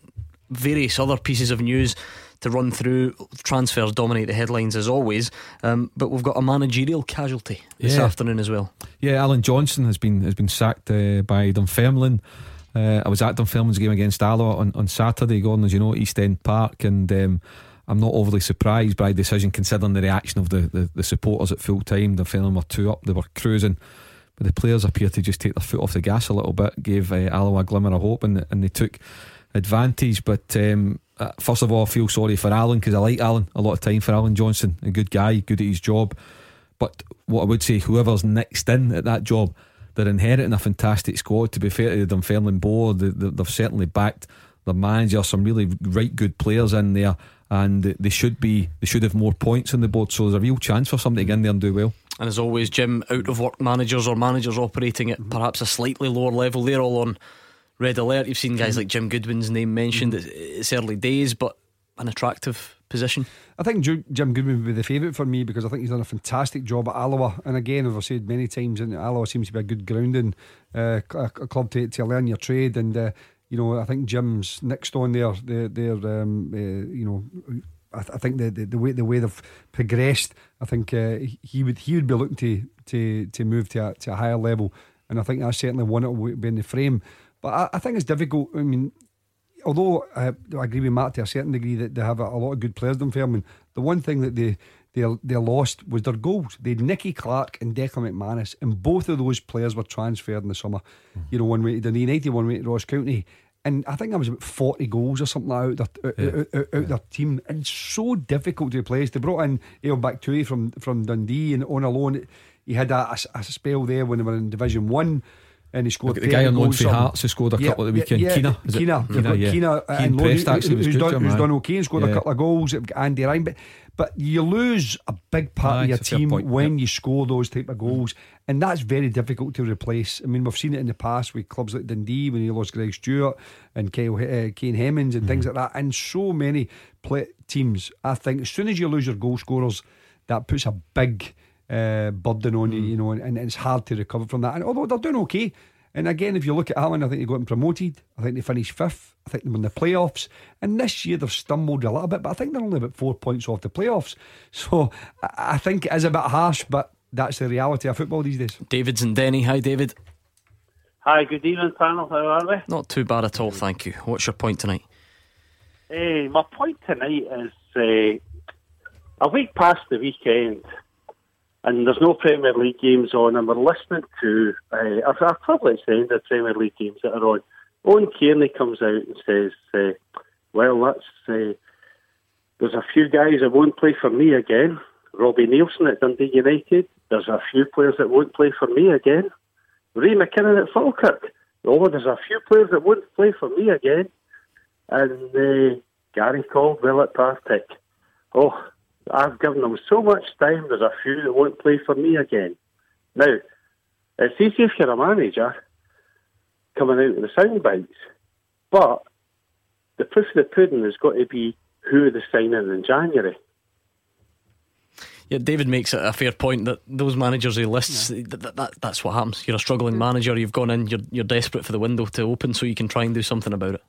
S1: various other pieces of news to run through. Transfers dominate the headlines as always, um, but we've got a managerial casualty this
S2: Yeah.
S1: afternoon as well.
S2: Yeah, Allan Johnston has been has been sacked uh, by Dunfermline. Uh, I was at Dunfermline's game against Alloa on, on Saturday, Gordon, as you know, East End Park, and um, I'm not overly surprised by the decision considering the reaction of the, the, the supporters at full time. Dunfermline were two up, they were cruising, but the players appear to just take their foot off the gas a little bit, gave uh, Alloa a glimmer of hope, and, and they took advantage. But um, uh, first of all, I feel sorry for Alan because I like Alan a lot of time for Allan Johnston, a good guy, good at his job. But what I would say, whoever's next in at that job, they're inheriting a fantastic squad. To be fair to the Dunfermline board, they, they've certainly backed their manager, some really right good players in there, and they should be they should have more points on the board. So there's a real chance for somebody to get in there and do well.
S1: And as always, Jim, out of work managers or managers operating at perhaps a slightly lower level, they're all on red alert. You've seen guys like Jim Goodwin's name mentioned. It's, it's early days, but an attractive position.
S3: I think Jim Goodwin would be the favourite for me because I think he's done a fantastic job at Alloa. And again, as I've said many times, and Alloa seems to be a good grounding uh, a, club to, to learn your trade. And uh, you know, I think Jim's next on there. They're, they're um, uh, you know. I, th- I think the, the, the way the way they've progressed, I think uh, he would he would be looking to to to move to a, to a higher level, and I think that's certainly one that will be in the frame. But I, I think it's difficult. I mean, although uh, I, I agree with Matt to a certain degree that they have a, a lot of good players in Fairman, the one thing that they they they lost was their goals. They had Nicky Clark and Declan McManus, and both of those players were transferred in the summer. Mm-hmm. You know, one way to Dundee United, one way to Ross County. And I think that was about 40 goals or something out, their, out, out, out their team. And so difficult to replace. They brought in El Bakhtaoui from, from Dundee and on alone. He had a, a, a spell there when they were in Division 1 and he scored
S2: the guy on loan for. Hearts who scored a
S3: Yeah,
S2: couple at the weekend.
S3: yeah,
S2: Keena, is it?
S3: Keena,
S2: Keena,
S3: Keena,
S2: yeah.
S3: Keena, uh,
S2: Keane
S3: and
S2: Prest actually
S3: who's
S2: good,
S3: done, who's done okay and scored a couple of goals. Andy Ryan, but but you lose a big part
S2: Aye,
S3: of your
S2: it's a fair
S3: team when you score those type of goals, and that's very difficult to replace. I mean, we've seen it in the past with clubs like Dundee when you lost Greg Stewart and Kyle, uh, Kane Hemmings and things like that, and so many play- teams. I think as soon as you lose your goal scorers, that puts a big uh, burden on you, you know, and, and it's hard to recover from that. And although they're doing okay. And again, if you look at Alan, I think they got them promoted. I think they finished fifth. I think they won the playoffs. And this year they've stumbled a little bit, but I think they're only about four points off the playoffs. So I I think it is a bit harsh, but that's the reality of football these days.
S1: David's and Denny. Hi, David.
S11: Hi, good evening, panel. How are we?
S1: Not too bad at all, thank you. What's your point tonight?
S11: Eh, my point tonight is uh, a week past the weekend, and there's no Premier League games on, and we're listening to uh, a privileged end of Premier League games that are on. Owen Kearney comes out and says, uh, "Well, that's uh, there's a few guys that won't play for me again. Robbie Neilson at Dundee United. There's a few players that won't play for me again. Ray McKinnon at Falkirk. Oh, there's a few players that won't play for me again." and uh, Gary Caldwell at Partick. Oh, I've given them so much time. There's a few that won't play for me again. Now, uh, it's easy if you're a manager coming out with the sound bites, but the proof of the pudding has got to be who the signing in January.
S1: Yeah, David makes a fair point that those managers he lists, yeah. that, that, that's what happens. You're a struggling mm. manager, you've gone in, you're, you're desperate for the window to open so you can try and do something about it.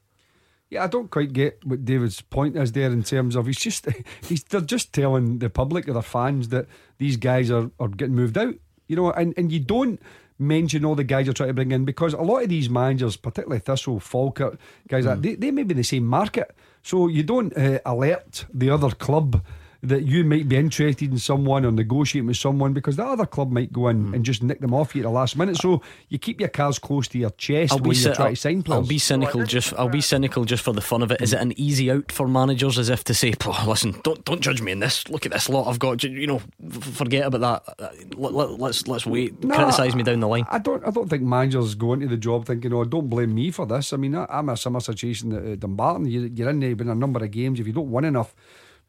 S3: Yeah, I don't quite get what David's point is there in terms of he's just he's they're just telling the public or their fans that these guys are, are getting moved out. You know, and, and you don't mention all the guys you're trying to bring in because a lot of these managers, particularly Thistle, Falkirk, guys mm. like they, they may be in the same market. So you don't uh, alert the other club that you might be interested in someone or negotiating with someone because the other club might go in mm. and just nick them off you at the last minute. So you keep your cards close to your chest I'll when you try to sign players.
S1: I'll be cynical just I'll be cynical just for the fun of it. Is it an easy out for managers as if to say, listen, don't don't judge me in this. Look at this lot I've got. You know, forget about that. Let, let, let's let's wait. No, Criticise me down the line.
S3: I don't I don't think managers go into the job thinking, oh, don't blame me for this. I mean, I'm a similar situation at Dumbarton. You're in there, been a number of games. If you don't win enough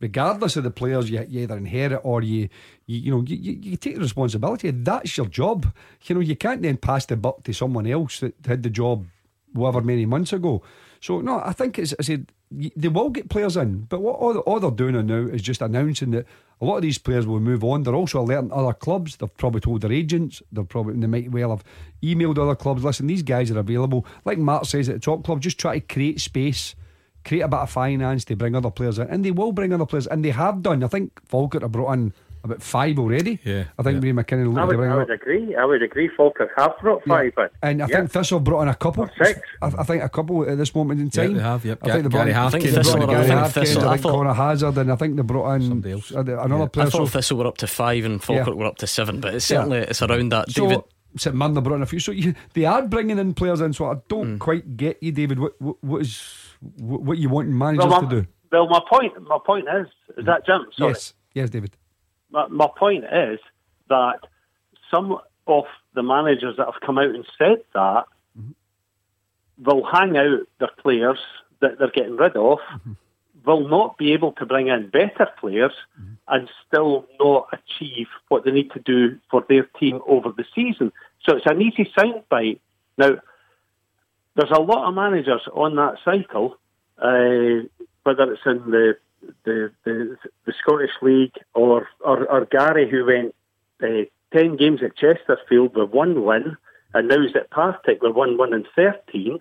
S3: regardless of the players you, you either inherit or you you, you know you, you, take the responsibility. That's your job. You know you can't then pass the buck to someone else that had the job however many months ago. So no I think it's I said they will get players in but what all, all they're doing now is just announcing that a lot of these players will move on. They're also alerting other clubs. They've probably told their agents. They're probably they might well have emailed other clubs listen these guys are available. Like Mark says at the top club just try to create space create a bit of finance to bring other players in, and they will bring other players, and they have done. I think Falkirk have brought in about five already.
S2: Yeah,
S3: I think
S2: yeah.
S3: Ray McKinnon.
S11: I would, I would agree. I would agree. Falkirk have brought five, yeah. but
S3: and I
S11: yeah.
S3: think Thistle brought in a couple.
S11: Or six.
S3: I, I, think a couple at this moment in time.
S2: Yeah, they have. Yep.
S3: I think they brought
S2: Gary
S3: Haskins,
S1: I think Thistle,
S3: Gary
S1: I
S3: Haskins,
S1: Thistle,
S3: I think Conor Hazard, and I think they brought in
S2: Somebody else.
S3: another
S2: yeah.
S3: player.
S1: I thought
S3: so,
S1: Thistle were up to five and Falkirk were up to seven, but it's certainly it's around that.
S3: So,
S1: David.
S3: St Mirren brought in a few, so you, they are bringing in players in. So I don't mm. quite get you, David. What, what, what is what, you want managers
S11: well,
S3: to do?
S11: Well, my point, my point is, is that Jim? Sorry.
S3: Yes, yes, David.
S11: My, my point is that some of the managers that have come out and said that mm-hmm. will hang out their players that they're getting rid of, mm-hmm. will not be able to bring in better players, mm-hmm. and still not achieve what they need to do for their team over the season. So it's an easy soundbite. Now, there's a lot of managers on that cycle. Uh, whether it's in the the, the, the Scottish League or, or, or Gary, who went uh, 10 games at Chesterfield with one win, and now he's at Partick with one win and 13.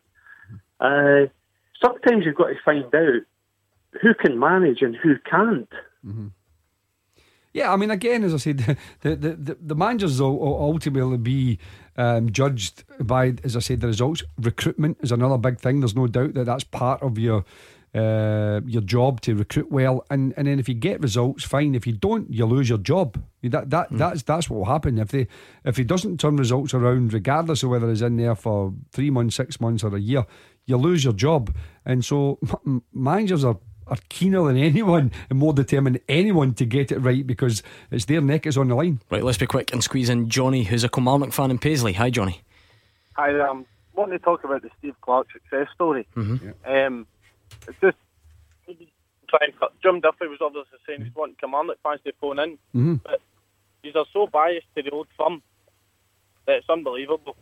S11: Uh, sometimes you've got to find out who can manage and who can't.
S3: Mm-hmm. Yeah, I mean, again, as I said, the the, the, the managers will ultimately be um, judged by, as I said, the results. Recruitment is another big thing. There's no doubt that that's part of your uh, your job to recruit well, and, and then if you get results, fine. If you don't, you lose your job. That that mm. that's that's what will happen if they if he doesn't turn results around, regardless of whether he's in there for three months, six months, or a year, you lose your job. And so managers are are keener than anyone and more determined than anyone to get it right because it's their neck is on the line.
S1: Right, let's be quick and squeeze in Johnny, who's a Kilmarnock fan in Paisley. Hi, Johnny.
S12: Hi, I'm um, wanting to talk about the Steve Clarke success story.
S1: Mm-hmm.
S12: Um, it's just trying. Jim Duffy was obviously saying he's wanting Kilmarnock fans to phone in,
S3: mm-hmm.
S12: but these are so biased to the old firm that it's unbelievable.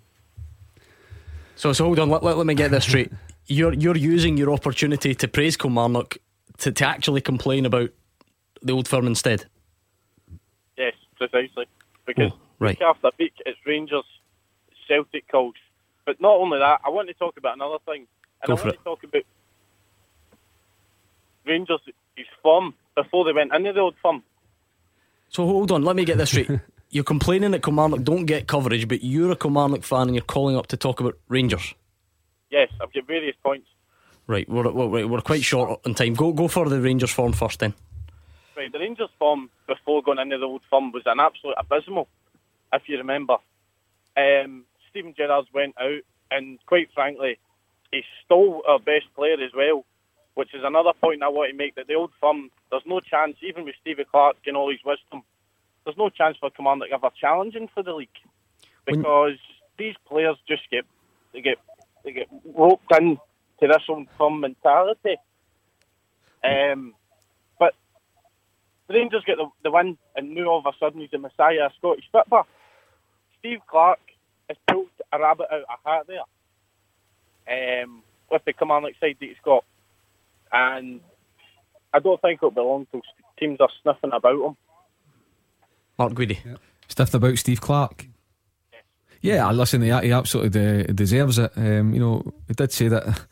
S1: So, so hold on. Let, let, let me get this straight. you're you're using your opportunity to praise Kilmarnock to, to actually complain about the old firm instead.
S12: Yes, precisely. Because
S1: oh, right.
S12: week after week, it's Rangers, Celtic calls. But not only that, I want to talk about another thing. And
S1: Go
S12: I
S1: for
S12: want
S1: it.
S12: to talk about Rangers' his form before they went into the old firm.
S1: So hold on, let me get this straight. you're complaining that Kilmarnock don't get coverage, but you're a Kilmarnock fan and you're calling up to talk about Rangers.
S12: Yes, I've got various points.
S1: Right, we're, we're, we're quite short on time. Go go for the Rangers form first, then.
S12: Right, the Rangers form before going into the old firm was an absolute abysmal, if you remember. Um, Steven Gerrard's went out, and quite frankly, he stole our best player as well, which is another point I want to make that the old firm, there's no chance, even with Stevie Clarke and all his wisdom, there's no chance for Kilmarnock ever challenging for the league because when... these players just get they get they get roped in to this old firm mentality. Um, but the Rangers get the, the win, and now all of a sudden he's the messiah of Scottish football. Steve Clarke has pulled a rabbit out of a hat there um, with the Kilmarnock side that he's got. And I don't think it'll be long till teams are sniffing about him.
S1: Mark Guidi.
S2: Stuff about Steve Clarke. Yeah, I listen. He, he absolutely de- deserves it. Um, you know, he did say that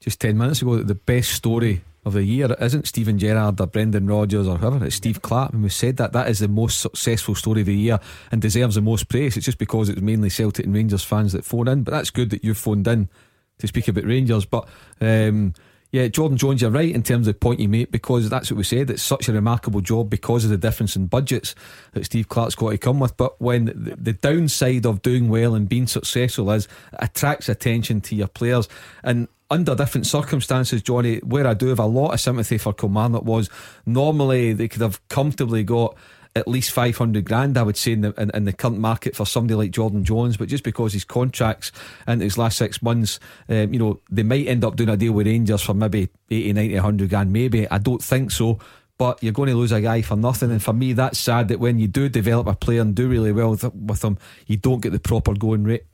S2: just ten minutes ago that the best story of the year isn't Steven Gerrard or Brendan Rodgers or whoever. It's Steve Clarke. And we said that that is the most successful story of the year and deserves the most praise. It's just because it's mainly Celtic and Rangers fans that phone in. But that's good that you've phoned in to speak about Rangers. But um, yeah, Jordan Jones, you're right in terms of the point you make because that's what we said. It's such a remarkable job because of the difference in budgets that Steve Clarke's got to come with. But when the, the downside of doing well and being successful is it attracts attention to your players and under different circumstances, Johnny, where I do have a lot of sympathy for Kilmarnock was normally they could have comfortably got at least 500 grand, I would say, in the, in, in, the current market for somebody like Jordan Jones. But just because his contracts in his last six months, um, you know, they might end up doing a deal with Rangers for maybe 80, 90, 100 grand, maybe. I don't think so. But you're going to lose a guy for nothing. And for me, that's sad that when you do develop a player and do really well with, with them, you don't get the proper going rate.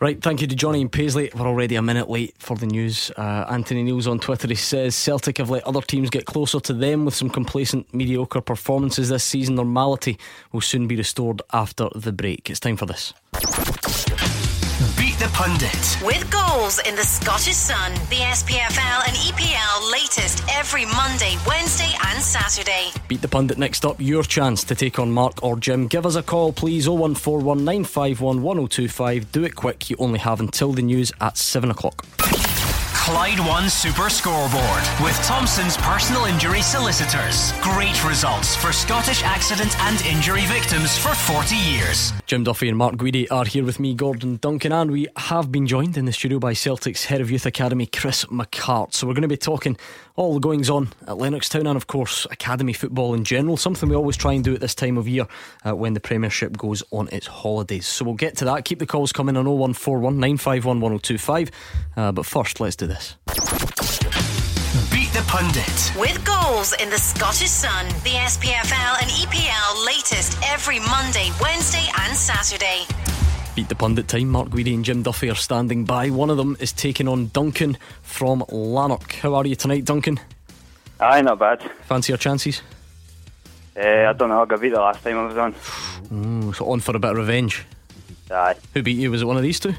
S1: Right, thank you to Johnny and Paisley. We're already a minute late for the news. Uh, Anthony Neils on Twitter he says Celtic have let other teams get closer to them with some complacent, mediocre performances this season. Normality will soon be restored after the break. It's time for this.
S7: Beat the Pundit.
S13: With goals in the Scottish Sun, the SPFL and EPL latest every Monday, Wednesday, and Saturday.
S1: Beat the Pundit next up. Your chance to take on Mark or Jim. Give us a call, please. 01419511025. Do it quick. You only have until the news at 7 o'clock.
S7: Clyde One Super Scoreboard with Thompson's personal injury solicitors. Great results for Scottish accident and injury victims for 40 years.
S1: Jim Duffy and Mark Guidi are here with me, Gordon Duncan, and we have been joined in the studio by Celtic's head of youth academy, Chris McCart. So we're going to be talking all the goings on at Lennoxtown and, of course, academy football in general. Something we always try and do at this time of year uh, when the Premiership goes on its holidays. So we'll get to that. Keep the calls coming on 0141 951 1025. Uh, but first, let's do this.
S7: Beat the Pundit.
S13: With goals in the Scottish Sun, the SPFL and EPL latest every Monday, Wednesday, and Saturday.
S1: Beat the pundit time. Mark Guidi and Jim Duffy are standing by. One of them is taking on Duncan from Lanark. How are you tonight, Duncan?
S14: Aye, not bad.
S1: Fancy your chances?
S14: Uh, I don't know. I got beat the last time I was on.
S1: Ooh, so on for a bit of revenge.
S14: Aye.
S1: Who beat you? Was it one of these two?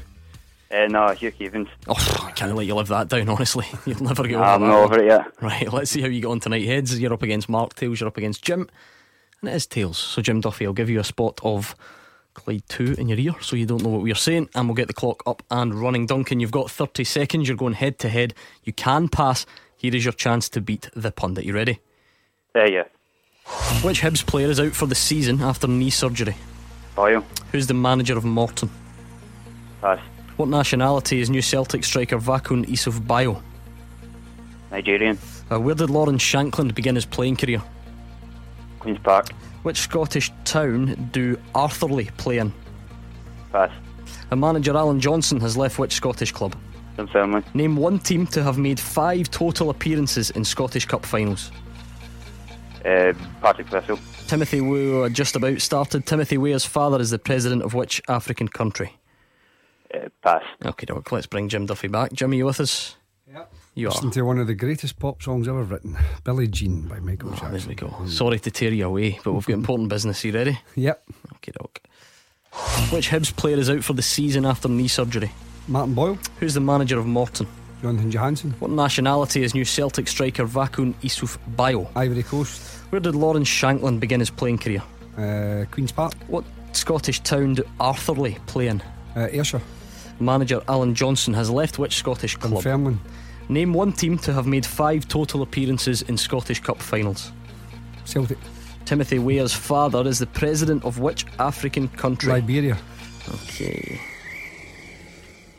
S14: Uh, no, Hugh Keevins.
S1: Oh, I can't let you live that down, honestly. You'll never get over
S14: I'm not over it yet.
S1: Right, let's see how you get on tonight. Heads, you're up against Mark. Tails, you're up against Jim. And it is Tails. So, Jim Duffy, I'll give you a spot of Clyde 2 in your ear so you don't know what we're saying. And we'll get the clock up and running. Duncan, you've got 30 seconds. You're going head to head. You can pass. Here is your chance to beat the pundit. You ready?
S14: Yeah, yeah.
S1: Which Hibs player is out for the season after knee surgery?
S14: Boyle.
S1: Who's the manager of Morton?
S14: Pass.
S1: What nationality is new Celtic striker Vakoun Issouf Bayo?
S14: Nigerian.
S1: Uh, where did Lawrence Shankland begin his playing career?
S14: Queen's Park.
S1: Which Scottish town do Arthurlie play in?
S14: Pass.
S1: A manager Allan Johnston has left which Scottish club?
S14: Dunfermline.
S1: Name one team to have made five total appearances in Scottish Cup finals.
S14: Uh, Partick Thistle.
S1: Timothy Weah just about started. Timothy Weah's father is the president of which African country?
S14: Uh, pass.
S1: Okay, doc. Let's bring Jim Duffy back. Jimmy, you with us?
S3: Yeah.
S1: You
S3: Listen
S1: are.
S3: to one of the greatest pop songs ever written, Billie Jean by Michael Jackson.
S1: There we go. Sorry to tear you away, but we've got important business. You ready?
S3: Yep.
S1: Okay, doc. Which Hibs player is out for the season after knee surgery?
S3: Martin Boyle.
S1: Who's the manager of Morton?
S3: Jonathan Johansson.
S1: What nationality is new Celtic striker Vakoun Issouf Bayo?
S3: Ivory Coast.
S1: Where did Lawrence Shankland begin his playing career?
S3: Uh, Queen's Park.
S1: What Scottish town do Arthurlie play in?
S3: Uh, Ayrshire.
S1: Manager Allan Johnston has left which Scottish club?
S3: Dunfermline.
S1: Name one team to have made five total appearances in Scottish Cup finals.
S3: Celtic.
S1: Timothy Weah's father is the president of which African country?
S3: Liberia.
S1: Okay.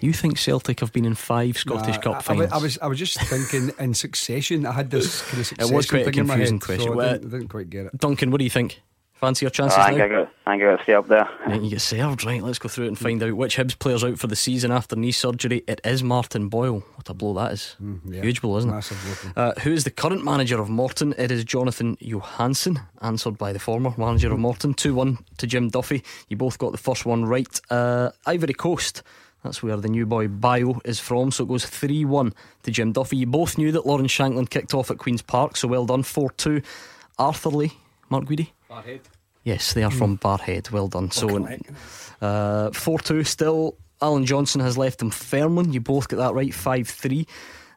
S1: You think Celtic have been in five Scottish
S3: Nah,
S1: Cup
S3: I- I,
S1: finals?
S3: I was I was just thinking in succession. I had this kind of succession
S1: it was quite a confusing
S3: head,
S1: question.
S3: So I, didn't, I didn't quite get it.
S1: Duncan, what do you think? Fancy your chances
S14: I think
S1: now?
S14: I got, I think I got to stay up there.
S1: Yeah, you get served, right? Let's go through it and find out which Hibs players out for the season after knee surgery. It is Martin Boyle. What a blow that is.
S3: yeah.
S1: Huge blow, isn't
S3: Massive blow.
S1: it? Uh, who is the current manager of Morton? It is Jonathan Johansson, answered by the former manager of Morton. 2 1 to Jim Duffy. You both got the first one right. Uh, Ivory Coast. That's where the new boy Bayo is from. So it goes 3 1 to Jim Duffy. You both knew that Lawrence Shankland kicked off at Queen's Park, so well done. 4 2. Arthurlie, Mark Guidi?
S2: Barrhead.
S1: Yes, they are from Barrhead. Well done. So uh, 4 2 still. Allan Johnston has left them Fairmont. You both get that right. 5 3.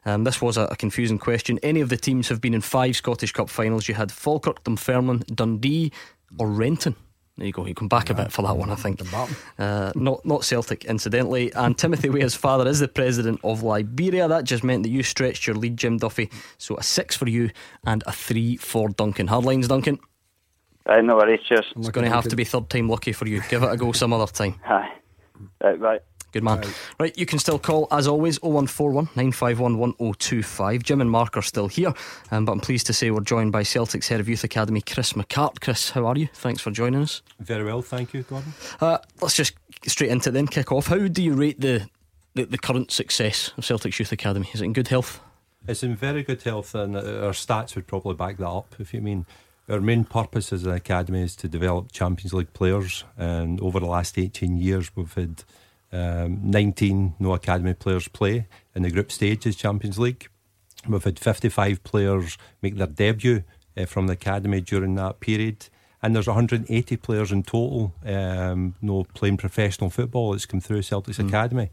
S1: Um, this was a, a, confusing question. Any of the teams have been in five Scottish Cup finals. You had Falkirk, Dunfermline, Dundee, or Renton. There you go. You come back a bit for that one, I think. Uh, not not Celtic, incidentally. And Timothy Weah's father is the president of Liberia. That just meant that you stretched your lead, Jim Duffy. So a six for you and a three for Duncan. Hardlines, Duncan.
S14: Right, no worries. Cheers.
S1: It's going to have to be third time lucky for you. Give it a go some other time.
S14: Aye. Right, right.
S1: Good man. Right. right. you can still call as always 0141 951 1025. Jim and Mark are still here, um, but I'm pleased to say we're joined by Celtic's head of youth academy, Chris McCart. Chris, how are you? Thanks for joining us.
S15: Very well, thank you, Gordon.
S1: Uh, let's just straight into it then, kick off. How do you rate the, the, the current success of Celtic's youth academy? Is it in good health?
S15: It's in very good health, and our stats would probably back that up, if you mean. Our main purpose as an academy is to develop Champions League players, and over the last 18 years, we've had um, 19 no academy players play in the group stages Champions League. We've had 55 players make their debut uh, from the academy during that period. And there's 180 players in total um, no playing professional football that's come through Celtic's mm. academy.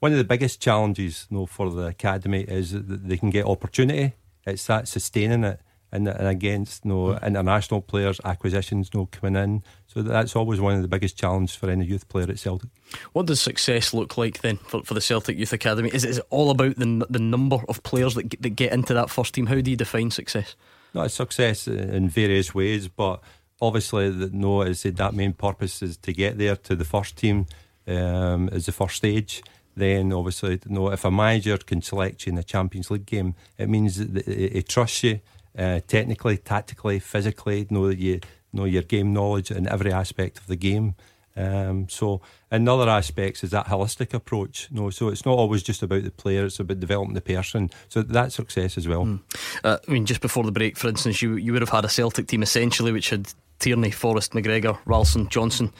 S15: One of the biggest challenges no, for the academy is that they can get opportunity. It's that sustaining it and, and against you no know, international players, acquisitions no coming in. So that's always one of the biggest challenges for any youth player at Celtic.
S1: What does success look like then for, for the Celtic Youth Academy? Is it, is it all about the the number of players that get, that get into that first team? How do you define success?
S15: Not success in various ways, but obviously, the, no, as said, that main purpose is to get there to the first team um, as the first stage then obviously you know, if a manager can select you in a Champions League game, it means that he trusts you uh, technically, tactically, physically, know you know your game knowledge in every aspect of the game. Um, so, in other aspects, is that holistic approach. No, so it's not always just about the player; it's about developing the person. So that's success as well. Mm.
S1: Uh, I mean, just before the break, for instance, you you would have had a Celtic team essentially which had Tierney, Forrest, McGregor, Ralston, Johnston,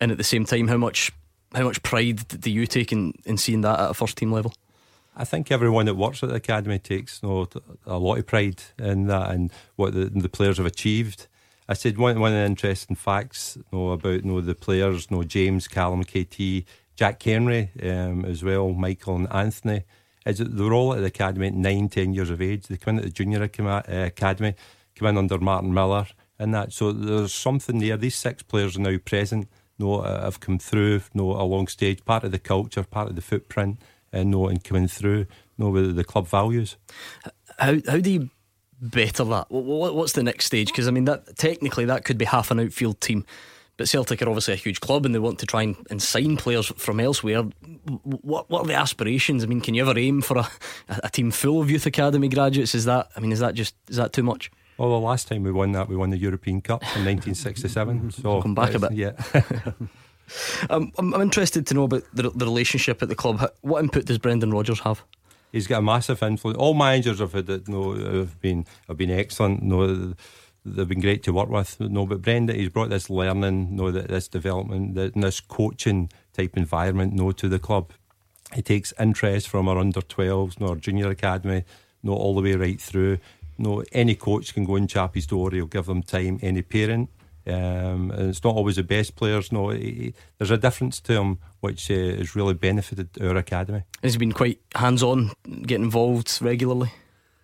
S1: and at the same time. How much how much pride do you take in, in seeing that at a first team level?
S15: I think everyone that works at the academy takes you know, a lot of pride in that and what the, the players have achieved. I said one, one of the interesting facts you know, about you know, the players, you know, James, Callum, KT, Jack Hendry um, as well, Michael and Anthony, is that they were all at the academy at nine, ten years of age. They come in at the junior uh, academy, come in under Martin Miller and that. So there's something there. These six players are now present, you know, have come through you know, a long stage, part of the culture, part of the footprint Uh, and know and coming through know with the club values.
S1: How how do you better that? What's the next stage? Because I mean that technically that could be half an outfield team. But Celtic are obviously a huge club and they want to try and, and sign players from elsewhere. What what are the aspirations? I mean, can you ever aim for a, a team full of youth academy graduates? Is that I mean, is that just is that too much?
S15: Well, the last time we won that, we won the European Cup in 1967. So
S1: come back a bit.
S15: Yeah.
S1: Um, I'm, I'm, interested to know about the, the, relationship at the club. What input does Brendan Rodgers have?
S15: He's got a massive influence. All managers have had you know, have been have been excellent. Know, they've been great to work with. Know, but Brendan, he's brought this learning, know, this development, this coaching type environment, know, to the club. He takes interest from our under 12s, you know, our junior academy, know, all the way right through. Know, any coach can go in Chappie's door. He'll give them time. Any parent um, it's not always the best players. No, there's a difference to him which uh, has really benefited our academy.
S1: Has he been quite hands-on, getting involved regularly?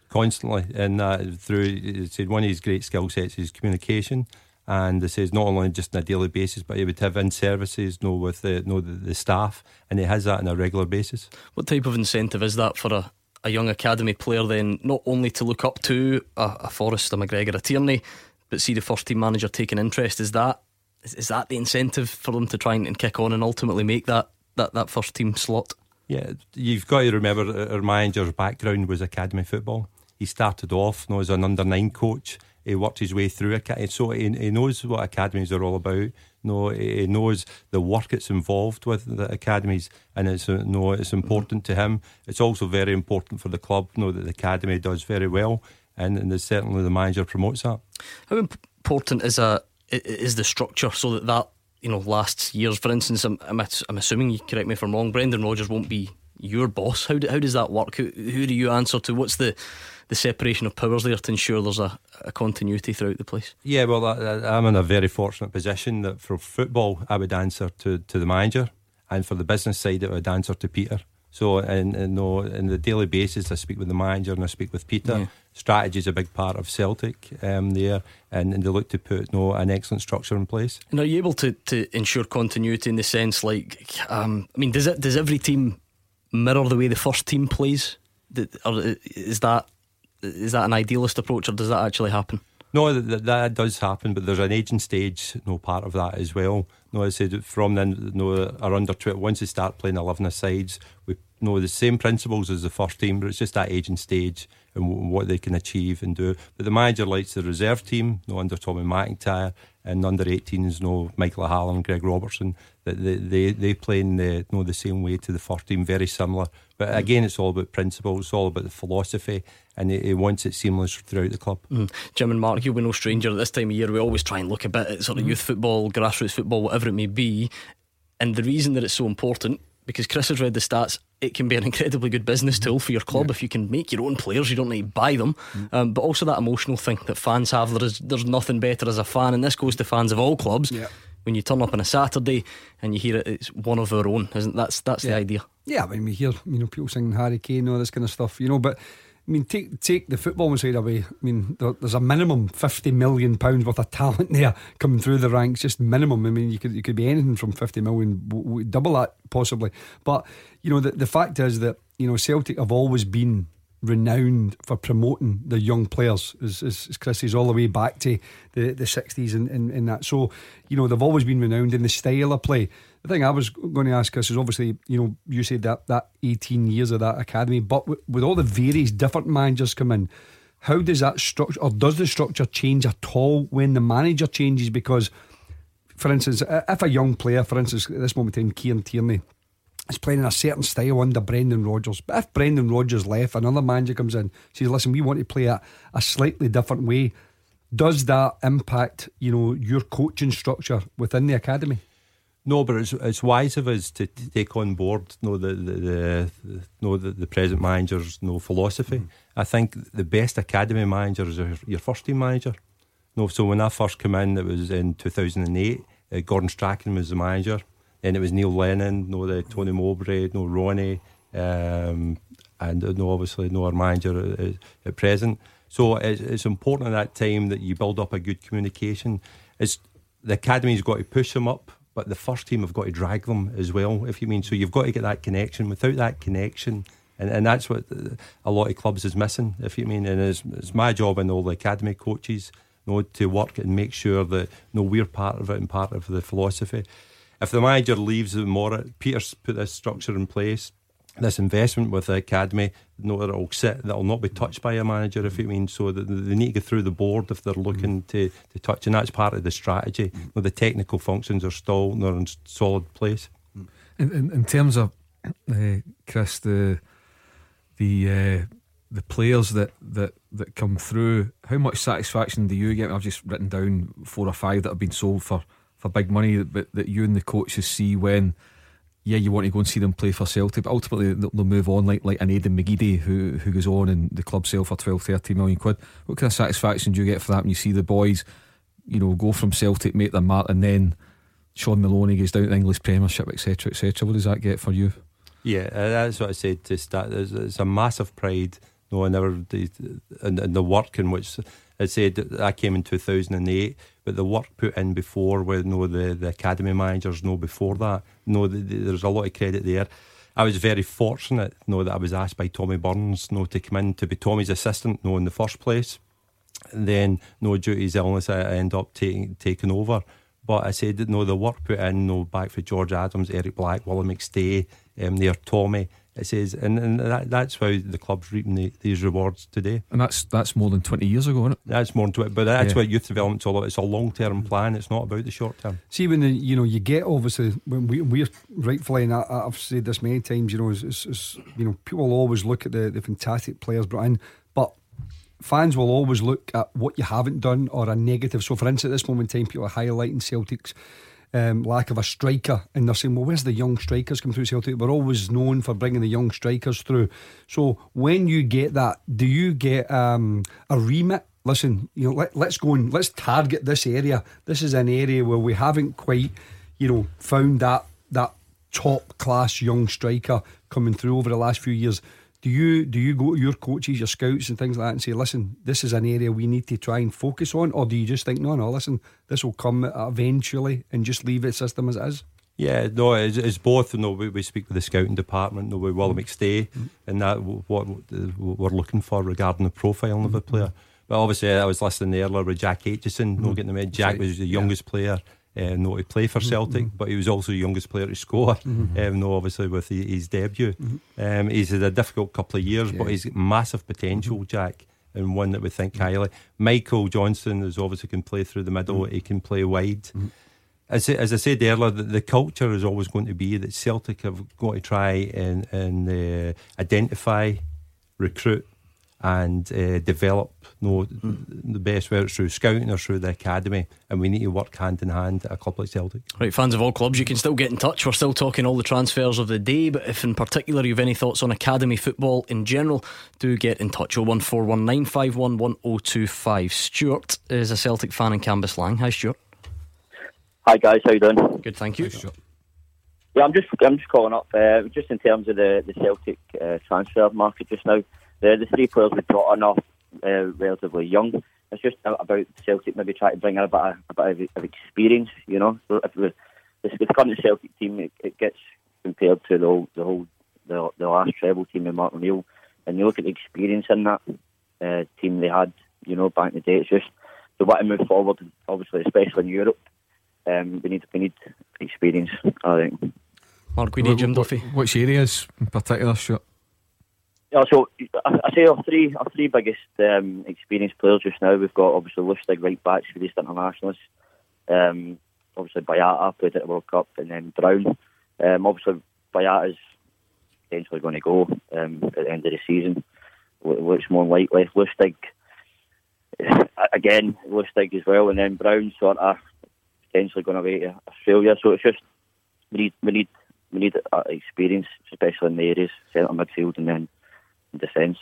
S15: Constantly, and uh, through said one of his great skill sets is communication. And it says not only just on a daily basis, but he would have in services, know, with the, know, the, the staff, and he has that on a regular basis.
S1: What type of incentive is that for a, a young academy player then not only to look up to a, a Forrest, a McGregor, a Tierney, but see the first team manager taking interest. Is that is, is that the incentive for them to try and, and kick on and ultimately make that, that, that first team slot?
S15: Yeah, you've got to remember our manager's background was academy football. He started off you know, as an under nine coach. He worked his way through academy, so he, he knows what academies are all about. Know, he knows the work it's involved with the academies, and it's know, it's important to him. It's also very important for the club. Know that the academy does very well and, and certainly the manager promotes that.
S1: How important is a is the structure so that that you know lasts years. For instance, I'm, I'm, I'm assuming you correct me if I'm wrong. Brendan Rodgers won't be your boss. How do, how does that work? Who, who do you answer to? What's the the separation of powers there to ensure there's a, a continuity throughout the place?
S15: Yeah, well, I, I'm in a very fortunate position that for football, I would answer to, to the manager, and for the business side, I would answer to Peter. So, in, in, no, in the daily basis, I speak with the manager and I speak with Peter. Yeah. Strategy is a big part of Celtic um, there, and, and, they look to put no an excellent structure in place.
S1: And are you able to, to ensure continuity in the sense, like, um, I mean, does it does every team mirror the way the first team plays? Or is that is that an idealist approach, or does that actually happen?
S15: No, that, that does happen, but there's an aging stage, no part of that as well. No, I said from then, you no, our under 20, once they start playing 11 sides, we know the same principles as the first team, but it's just that aging stage and what they can achieve and do. But the manager likes the reserve team, no under Tommy McIntyre, and under 18s, no Michael O'Halloran, Greg Robertson. That they, they they play in the no the same way to the first team, very similar. But mm. again, it's all about principles, it's all about the philosophy, and he, he wants it seamless throughout the club.
S1: Mm. Jim and Mark, you'll be no stranger at this time of year. We always try and look a bit at sort of mm. youth football, grassroots football, whatever it may be. And the reason that it's so important because Chris has read the stats, it can be an incredibly good business tool for your club yeah. if you can make your own players. You don't need to buy them, mm. um, but also that emotional thing that fans have. There is there's nothing better as a fan, and this goes to fans of all clubs. Yeah. When you turn up on a Saturday and you hear it, it's one of our own, isn't that's that's
S3: yeah.
S1: the idea?
S3: Yeah, I mean we hear you know people singing Harry Kane, all this kind of stuff, you know, but I mean, take take the football side away. I mean, there, there's a minimum fifty million pounds worth of talent there coming through the ranks. Just minimum. I mean, you could you could be anything from fifty million, double that possibly. But you know, the the fact is that you know Celtic have always been renowned for promoting the young players, as, as, as Chris says, all the way back to the, the 60s and, and, and that. So, you know, they've always been renowned in the style of play. The thing I was going to ask Chris is obviously, you know, you said that that 18 years of that academy, but with, with all the various different managers come in, how does that structure, or does the structure change at all when the manager changes? Because, for instance, if a young player, for instance, at this moment in Kieran Tierney, is playing in a certain style under Brendan Rodgers. But if Brendan Rodgers left, another manager comes in, says, "Listen, we want to play a, a slightly different way." Does that impact, you know, your coaching structure within the academy?
S15: No, but it's it's wise of us to, to take on board you know, the the, the, the know the, the present manager's you know, philosophy. Mm. I think the best academy manager is your, your first team manager. no, so when I first came in, it was in two thousand and eight. Uh, Gordon Strachan was the manager. Then it was Neil Lennon, no the Tony Mowbray, no Ronny, um, and no obviously no our manager at, at present. So it's, it's important at that time that you build up a good communication. It's the academy's got to push them up but the first team have got to drag them as well, if you mean. So you've got to get that connection. Without that connection, and, and that's what a lot of clubs is missing, if you mean. And it's, it's my job and all the academy coaches you know, to work and make sure that you know, we're part of it and part of the philosophy. If the manager leaves the more, Peter's put this structure in place this investment with the academy, know that it'll sit, that'll not be touched by a manager, if you mean. So that they need to go through the board if they're looking mm. to, to touch, and that's part of the strategy. Mm. the technical functions are still they're in solid place.
S2: In, in, in terms of uh, Chris, the the uh, the players that, that that come through, how much satisfaction do you get? I've just written down four or five that have been sold for, for big money, but that you and the coaches see when yeah, you want to go and see them play for Celtic, but ultimately they'll move on like like an Aidan McGeady who who goes on and the club sell for 12, 13 million quid. What kind of satisfaction do you get for that when you see the boys, you know, go from Celtic, make their mark, and then Shaun Maloney goes down to the English Premiership, etc., etc. What does that get for you?
S15: Yeah, uh, that's what I said to start. There's, a massive pride, in, in the work in which I said I came in 2008 but the work put in before with you know, the, the academy managers know before that, you know, the, the, there's a lot of credit there. I was very fortunate you know, that I was asked by Tommy Burns you know, to come in to be Tommy's assistant you know, in the first place. And then, you know, due to his illness, I end up taking taking over. But I said, you know, the work put in, you know, back for George Adams, Eric Black, Willie McStay, um, there, Tommy, it says, and, and that, that's how the club's reaping the, these rewards today.
S2: And that's that's more than twenty years ago, isn't it?
S15: That's more than twenty, but that's yeah. what youth development's all about. It's a long term plan. It's not about the short term.
S3: See, when the, you know you get obviously when we we're rightfully, and I, have said this many times, you know, it's, it's, it's, you know people always look at the, the fantastic players brought in, but fans will always look at what you haven't done or a negative. So, for instance, at this moment in time, people are highlighting Celtic's um, lack of a striker, and they're saying, well, where's the young strikers come through Celtic? We're always known for bringing the young strikers through. So when you get that, do you get um, a remit? Listen, you know, let, let's go and let's target this area. This is an area where we haven't quite, you know, found that that top class young striker coming through over the last few years. Do you do you go to your coaches, your scouts, and things like that, and say, "Listen, this is an area we need to try and focus on," or do you just think, "No, no, listen, this will come eventually," and just leave the system as it is?
S15: Yeah, no, it's, it's both. You know, we, we speak with the scouting department, you know, with William McStay, mm-hmm. and that what, what we're looking for regarding the profile mm-hmm. of a player. But obviously, I was listening earlier with Jack Aitchison, mm-hmm. no getting the Jack was the youngest yeah. player uh, not to play for mm-hmm. Celtic, mm-hmm. but he was also the youngest player to score. Mm-hmm. Um, no, obviously with his debut, mm-hmm. um, he's had a difficult couple of years, yeah. but he's massive potential, mm-hmm. Jack, and one that we think mm-hmm. highly. Michael Johnston is obviously can play through the middle. He can play wide. As, as I said earlier, the, the, culture is always going to be that Celtic have got to try and, and uh, identify, recruit, and uh, develop you know, mm. the best, whether it's through scouting or through the academy. And we need to work hand in hand at a club like Celtic.
S1: Right, fans of all clubs, you can still get in touch. We're still talking all the transfers of the day, but if in particular you have any thoughts on academy football in general, do get in touch. 01419511025. Stuart is a Celtic fan in Cambuslang. Hi, Stuart.
S16: Hi guys, how you doing?
S1: Good, thank you.
S16: Yeah, I'm just I'm just calling up uh, just in terms of the the Celtic uh, transfer market just now. The, the three players we've got are not uh, relatively young. It's just about Celtic maybe trying to bring in a bit of, a bit of experience, you know. So if the, the current Celtic team, it, it, gets compared to the whole, the whole the, the last treble team with Mark O'Neill, and you look at the experience in that uh, team they had, you know, back in the day. It's just they want to move forward, obviously, especially in Europe. Um, we need we need experience, I think.
S1: Mark, we need Jim Duffy.
S2: Which areas in particular, sure?
S16: So I, say our three our three biggest um, experienced players just now. We've got obviously Lustig right the East Internationals. Um, obviously Boyata played at the World Cup, and then Brown. Um, obviously is potentially going to go um, at the end of the season. Looks more likely. Lustig again, Lustig as well, and then Brown sort of potentially going away to Australia. So it's just we need we need we need uh, experience, especially in the areas centre midfield, and then defence.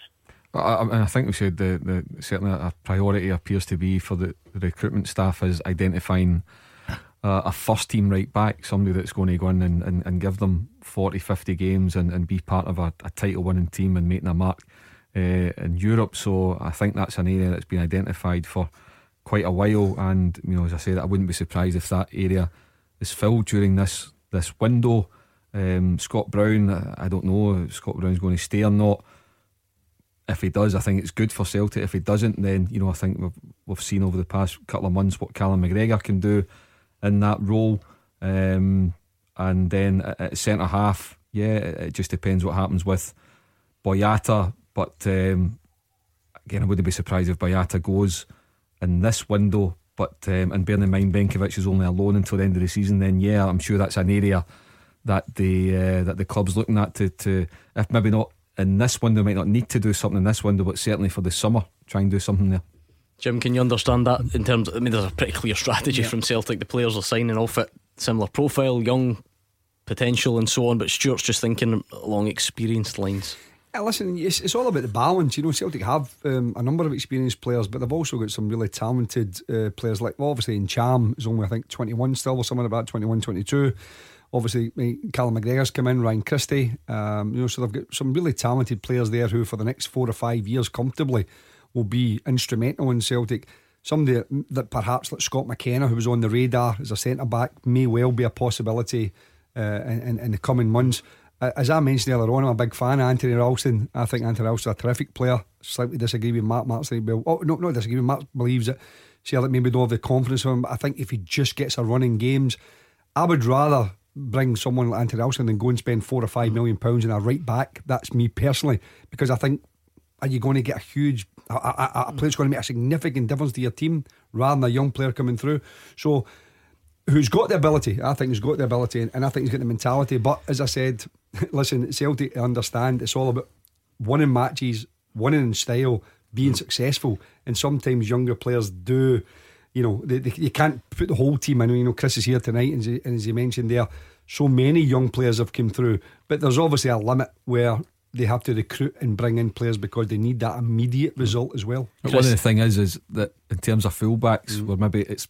S2: I, I think we said the, the certainly a priority appears to be for the, recruitment staff is identifying uh, a first team right back, somebody that's going to go in and, and, and give them 40, 50 games and, and be part of a, a title winning team and making a mark uh, in Europe. So I think that's an area that's been identified for quite a while. And you know, as I said, I wouldn't be surprised if that area is filled during this this window. Um, Scott Brown, I don't know Scott Brown's going to stay or not if he does, I think it's good for Celtic. If he doesn't, then you know I think we've we've seen over the past couple of months what Callum McGregor can do in that role. Um, and then at centre half, yeah, it just depends what happens with Boyata. But um, again, I wouldn't be surprised if Boyata goes in this window. But um, and bearing in mind Benkovic is only alone until the end of the season, then yeah, I'm sure that's an area that the uh, that the club's looking at to to if maybe not in this window might not need to do something in this window, but certainly for the summer, try and do something there.
S1: Jim, can you understand that in terms? Of, I mean, there's a pretty clear strategy yeah. from Celtic. The players are signing off at similar profile, young potential, and so on. But Stuart's just thinking along experienced lines.
S3: Yeah, listen, it's, it's, all about the balance. You know, Celtic have um, a number of experienced players, but they've also got some really talented uh, players. Like, well, obviously, Ntcham is only I think 21 still, or somewhere about 21, 22. Obviously, Callum McGregor's come in, Ryan Christie. Um, you know, so they've got some really talented players there who, for the next four or five years, comfortably will be instrumental in Celtic. Somebody that perhaps like Scott McKenna, who was on the radar as a centre back, may well be a possibility uh, in, in, the coming months. As I mentioned earlier on, I'm a big fan of Anthony Ralston. I think Anthony Ralston's a terrific player. Slightly disagree with Mark Martin. Well, oh, no, not disagree. with Mark believes that Celtic maybe don't have the confidence of him, but I think if he just gets a run in games, I would rather bring someone like Anthony Ralston and go and spend four or five mm. million pounds in a right back. That's me personally, because I think are you going to get a huge a, a, a mm. going to make a significant difference to your team rather than a young player coming through. So who's got the ability? I think he's got the ability, and, and I think he's got the mentality. But as I said, listen, Celtic understand it's all about winning matches, winning in style, being mm. successful, and sometimes younger players do you know, they, they, you can't put the whole team in. You know, Chris is here tonight, and he, and as he mentioned there, so many young players have come through, but there's obviously a limit where they have to recruit and bring in players because they need that immediate result as well.
S2: But one of the thing is, is that in terms of fullbacks, mm. where maybe it's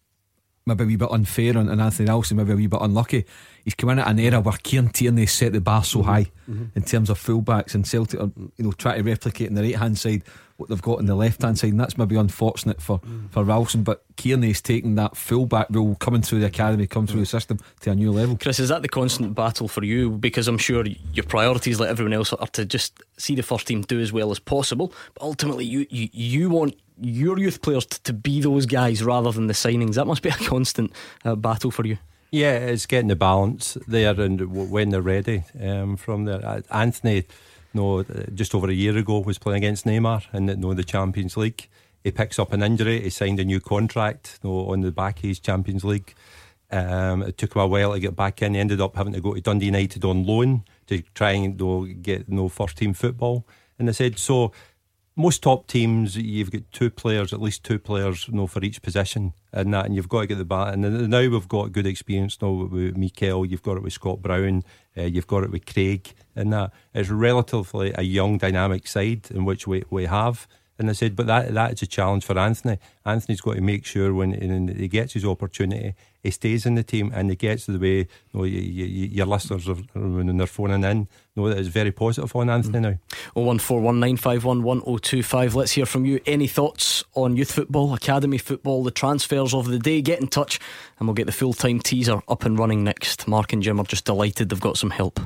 S2: maybe a wee bit unfair on, on Anthony Nelson, maybe a wee bit unlucky. He's come in at an era where Kieran Tierney set the bar so mm-hmm. high mm-hmm. in terms of fullbacks and Celtic are you know trying to replicate in the right hand side what they've got in the left hand side, and that's maybe unfortunate for for Ralston. But Tierney's taking that fullback role coming through the academy, coming through the system to a new level.
S1: Chris, is that the constant battle for you? Because I'm sure your priorities, like everyone else, are to just see the first team do as well as possible. But ultimately, you you, you want your youth players to, to be those guys rather than the signings. That must be a constant uh, battle for you.
S15: Yeah, it's getting the balance there and when they're ready um, from there. Uh, Anthony, no, uh, just over a year ago was playing against Neymar in the, no, the Champions League. He picks up an injury. He signed a new contract no, on the back of his Champions League. Um, it took him a while to get back in. He ended up having to go to Dundee United on loan to try and no, get no first team football. And they said so most top teams, you've got two players, at least two players, you know, for each position, and that, and you've got to get the bat. And now we've got good experience now with Mikel, you've got it with Scott Brown, uh, you've got it with Craig, and that it's relatively a young, dynamic side in which we we have. And I said, but that that's a challenge for Anthony. Anthony's got to make sure when, he gets his opportunity, he stays in the team and he gets to the way you know, you, you, your listeners are when they're phoning in know that it's very positive on Anthony mm. now.
S1: Oh one four one nine five one one oh two five. Let's hear from you. Any thoughts on youth football, academy football, the transfers of the day? Get in touch, and we'll get the full time teaser up and running next. Mark and Jim are just delighted they've got some help.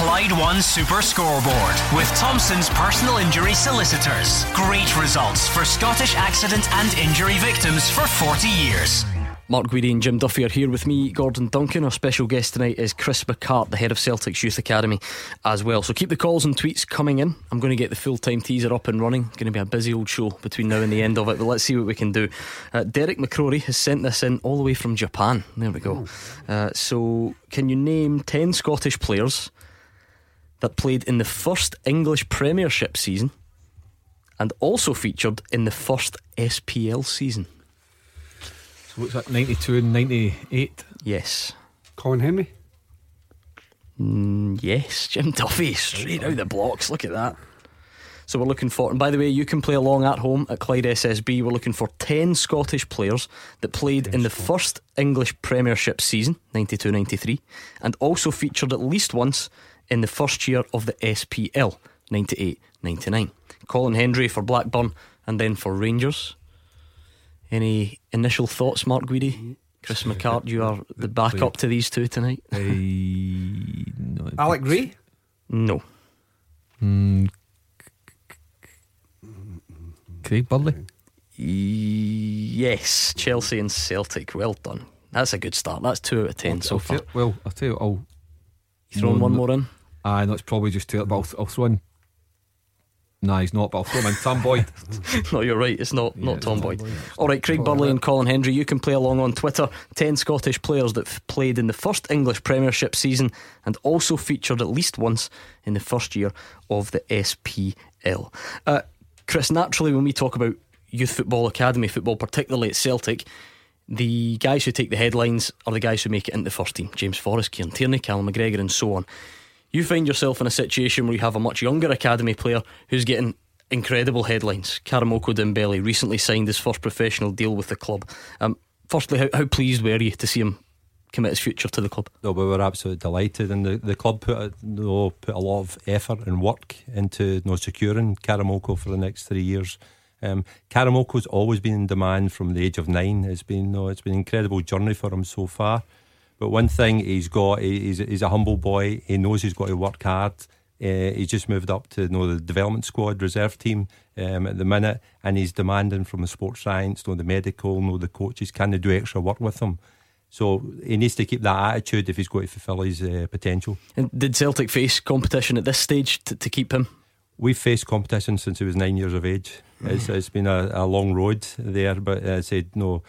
S7: Clyde One Super Scoreboard with Thompson's personal injury solicitors. Great results for Scottish accident and injury victims for 40 years.
S1: Mark Guidi and Jim Duffy are here with me, Gordon Duncan. Our special guest tonight is Chris McCart, the head of Celtic's Youth Academy as well. So keep the calls and tweets coming in. I'm going to get the full time teaser up and running. Going to be a busy old show between now and the end of it, but let's see what we can do. Uh, Derek McCrory has sent this in all the way from Japan. There we go. Uh, so, can you name 10 Scottish players that played in the first English Premiership season and also featured in the first SPL season?
S2: So what's that, 92 and 98?
S1: Yes.
S3: Colin Hendry?
S1: Mm, yes, Jim Duffy, straight out the blocks. Look at that. So we're looking for, and by the way, you can play along at home at Clyde SSB. We're looking for 10 Scottish players that played in the first English Premiership season, 92 93, and also featured at least once in the first year of the SPL, 98 99. Colin Hendry for Blackburn and then for Rangers. Any initial thoughts, Mark Guidi? Chris McCart, you are the backup to these two tonight.
S2: Uh, no,
S3: Alec Gray?
S1: No.
S2: Mm, Craig Burley?
S1: Yes, Chelsea and Celtic. Well done. That's a good start. That's two out of ten
S2: I'll,
S1: so
S2: I'll
S1: far.
S2: tell- well, I'll tell you, I'll.
S1: You throwing one more in?
S2: Aye, know it's probably just two, but I'll, I'll throw in. Nah, he's not, but I'll throw him in. Tom Boyd.
S1: no, you're right. It's not not
S2: it's
S1: Tom
S2: Tom
S1: Boyd.
S2: Boyd.
S1: All right, Craig Burley and Colin Hendry. You can play along on Twitter. Ten Scottish players that f- played in the first English Premiership season and also featured at least once in the first year of the SPL. Uh, Chris, naturally, when we talk about youth football, academy football, particularly at Celtic. The guys who take the headlines are the guys who make it into the first team. James Forrest, Kieran Tierney, Callum McGregor, and so on. You find yourself in a situation where you have a much younger academy player who's getting incredible headlines. Karamoko Dembele recently signed his first professional deal with the club. Um, firstly, how, how pleased were you to see him commit his future to the club?
S15: No, we were absolutely delighted, and the, the club put a, you know, put a lot of effort and work into you know, securing Karamoko for the next three years. Um, Karamoko's always been in demand from the age of nine. It's been you know, it's been an incredible journey for him so far. But one thing he's got, he- he's, he's a humble boy. He knows he's got to work hard. Uh, he's just moved up to you know, the development squad reserve team um, at the minute, and he's demanding from the sports science, know, the medical, know, the coaches, can they do extra work with him? So he needs to keep that attitude if he's going to fulfil his uh, potential.
S1: And did Celtic face competition at this stage to, to keep him?
S15: We've faced competition since he was nine years of age. It's, it's been a, a long road there, but I said, no.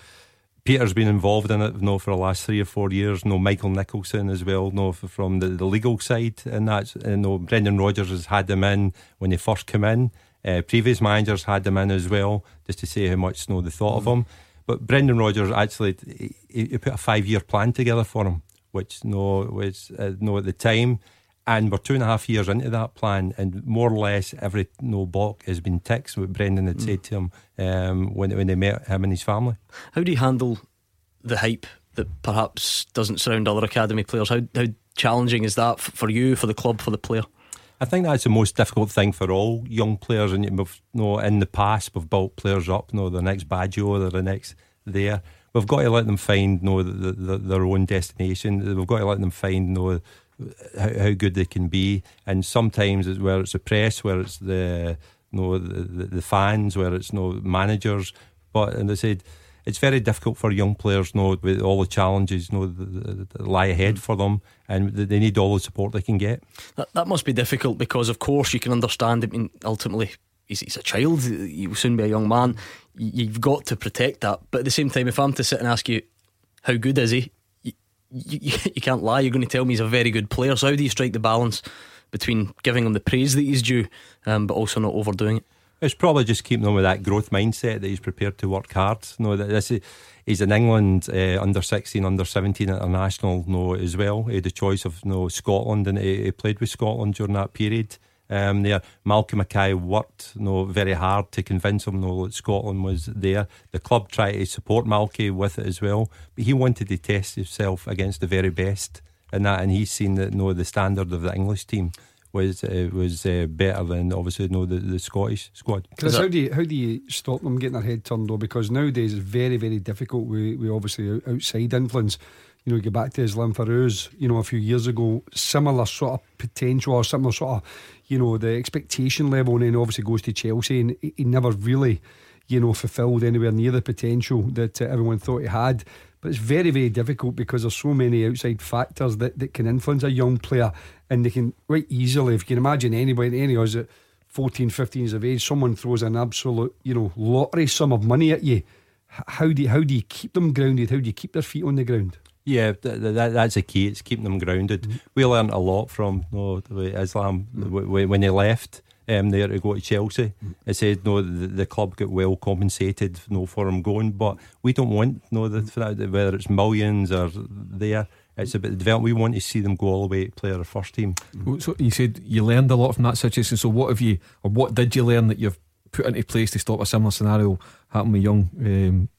S15: Peter's been involved in it no, for the last three or four years. No, Michael Nicholson as well. No, f- from the, the legal side, and that's and no. Brendan Rodgers has had them in when they first come in. Uh, previous managers had them in as well, just to say how much no they thought of him. But Brendan Rodgers actually he, he put a five year plan together for him, which no was uh, no at the time. And we're two and a half years into that plan, and more or less every no block has been ticked. What Brendan had mm. said to him um, when when they met him and his family.
S1: How do you handle the hype that perhaps doesn't surround other academy players? How how challenging is that for you, for the club, for the player?
S15: I think that's the most difficult thing for all young players. And we've, you know, in the past, we've built players up. You know, the next Baggio, or the next there. We've got to let them find, you know, the, the, their own destination. We've got to let them find, you know, how, how good they can be. And sometimes, it's where it's the press, where it's the, you know, the, the fans, where it's you know, managers. But and they said it's very difficult for young players, you know, with all the challenges, you know, that, that lie ahead mm. for them, and they need all the support they can get.
S1: That, that must be difficult because, of course, you can understand. I mean, ultimately, he's, he's a child. He will soon be a young man. You've got to protect that. But at the same time, if I'm to sit and ask you, how good is he? You, you, can't lie. You're going to tell me he's a very good player. So how do you strike the balance between giving him the praise that he's due, um, but also not overdoing it?
S15: It's probably just keeping him with that growth mindset that he's prepared to work hard. No, that this is, he's in England uh, under 16, under 17 international no, as well. He had the choice of no Scotland and he, he played with Scotland during that period. Um, there, Malky Mackay worked no very hard to convince him no that Scotland was there. The club tried to support Malky with it as well, but he wanted to test himself against the very best, in that, and he's seen that no the standard of the English team was uh, was uh, better than obviously you know, the, the Scottish squad.
S3: Chris, how do you how do you stop them getting their head turned though? Because nowadays it's very very difficult. We we obviously outside influence. You know, you go back to Islam Feruz, you know, a few years ago, similar sort of potential or similar sort of, you know, the expectation level, and then obviously goes to Chelsea, and he never really, you know, fulfilled anywhere near the potential that uh, everyone thought he had. But it's very, very difficult because there's so many outside factors that, that can influence a young player and they can quite easily, if you can imagine anybody, any of us at 14, 15 years of age, someone throws an absolute, you know, lottery sum of money at you. How do you, how do you keep them grounded? How do you keep their feet on the ground?
S15: Yeah, that, that, that's a key. It's keeping them grounded. Mm-hmm. We learned a lot from you know, Islam mm-hmm. when he left um, there to go to Chelsea. Mm. I said no, the, the, club get well compensated no for him going, but we don't want no the, whether it's millions or there. It's about the development. We want to see them go all the way to play our first team.
S2: So you said you learned a lot from that situation. So what have you, or what did you learn that you've put into place to stop a similar scenario happening with young um,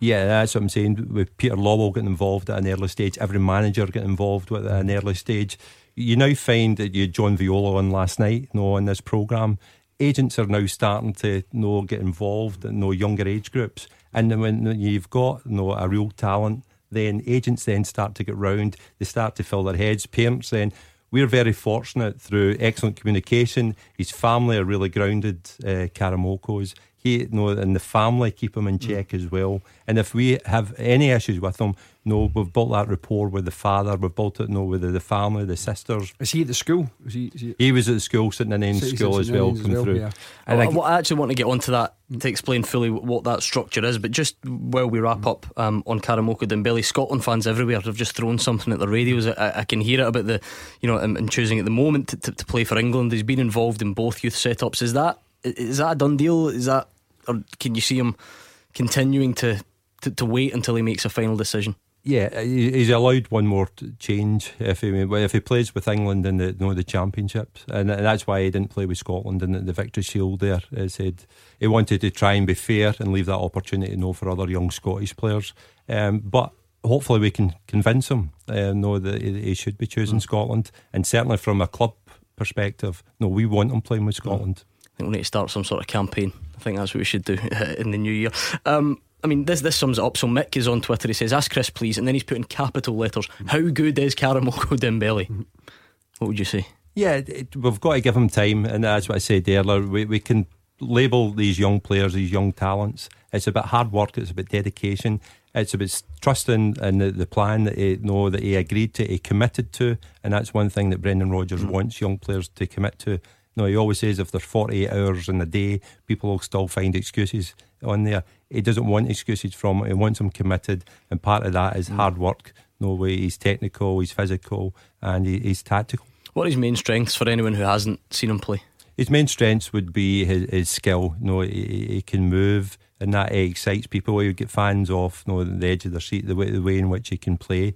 S15: Yeah, that's what I'm saying. With Peter Lawwell getting involved at an early stage, every manager getting involved with at an early stage you now find that you John Viola on last night, you know, on this programme. Agents are now starting to you know, get involved in you know, younger age groups. And then when you've got you know, a real talent, then agents then start to get round, they start to fill their heads. Parents then, we're very fortunate through excellent communication. His family are really grounded, uh, Karamoko's he you know, and the family keep him in mm. check mm. as well. And if we have any issues with him, no, we've built that rapport with the father. We've built it, no, with the, the family, the sisters.
S3: Is he at the school? Is he, is
S15: he... he was at the school, sitting in so school as well, come well, through. Yeah.
S1: And I, I, actually want to get onto that to explain fully what that structure is. But just while we wrap up um, on Karamoko Dembele, Scotland fans everywhere have just thrown something at the radios. I, I can hear it about the, you know, and choosing at the moment to, to, to play for England. He's been involved in both youth setups. Is that is that a done deal? Is that or can you see him continuing to, to, to wait until he makes a final decision?
S15: Yeah, he's allowed one more change if he if he plays with England in the you know, the championships, and that's why he didn't play with Scotland in the, Victory Shield. There, he said he wanted to try and be fair and leave that opportunity you know, for other young Scottish players. Um, but hopefully, we can convince him uh, know that he should be choosing mm. Scotland, and certainly from a club perspective, no, we want him playing with Scotland.
S1: I think we need to start some sort of campaign I think that's what we should do in the new year. Um, I mean, this this sums it up. So Mick is on Twitter. He says, "Ask Chris, please," and then he's put in capital letters. How good is Karamoko Dembele? What would you say?
S15: Yeah, it, we've got to give him time, and that's what I said earlier. We we can label these young players, these young talents. It's about hard work. It's about dedication. It's about trusting in the, the plan that he know that he agreed to, he committed to, and that's one thing that Brendan Rodgers mm. wants young players to commit to. No, he always says if there's 48 hours in a day, people will still find excuses on there. He doesn't want excuses from it. He wants them committed, and part of that is mm. hard work. No way, he's technical, he's physical, and he, he's tactical.
S1: What are his main strengths for anyone who hasn't seen him play?
S15: His main strengths would be his, his skill. You know, he, he can move and that excites people. He would get fans off you know, the edge of their seat, the way, the way in which he can play.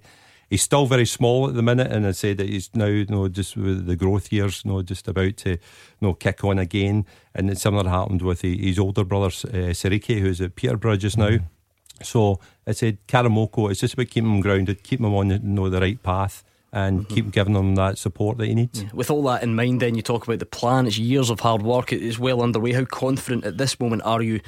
S15: He's still very small at the minute, and I said that he's now, you know, just with the growth years, you know, just about to, you know, kick on again. And it's similar happened with his older brother, uh, Siriki, who's at Peterborough just now. So I said, Karamoko, it's just about keeping him grounded, keeping him on the, you know, the right path and mm-hmm. keep giving him that support that he needs.
S1: Yeah. With all that in mind, then you talk about the plan. It's years of hard work. It is well underway. How confident at this moment are you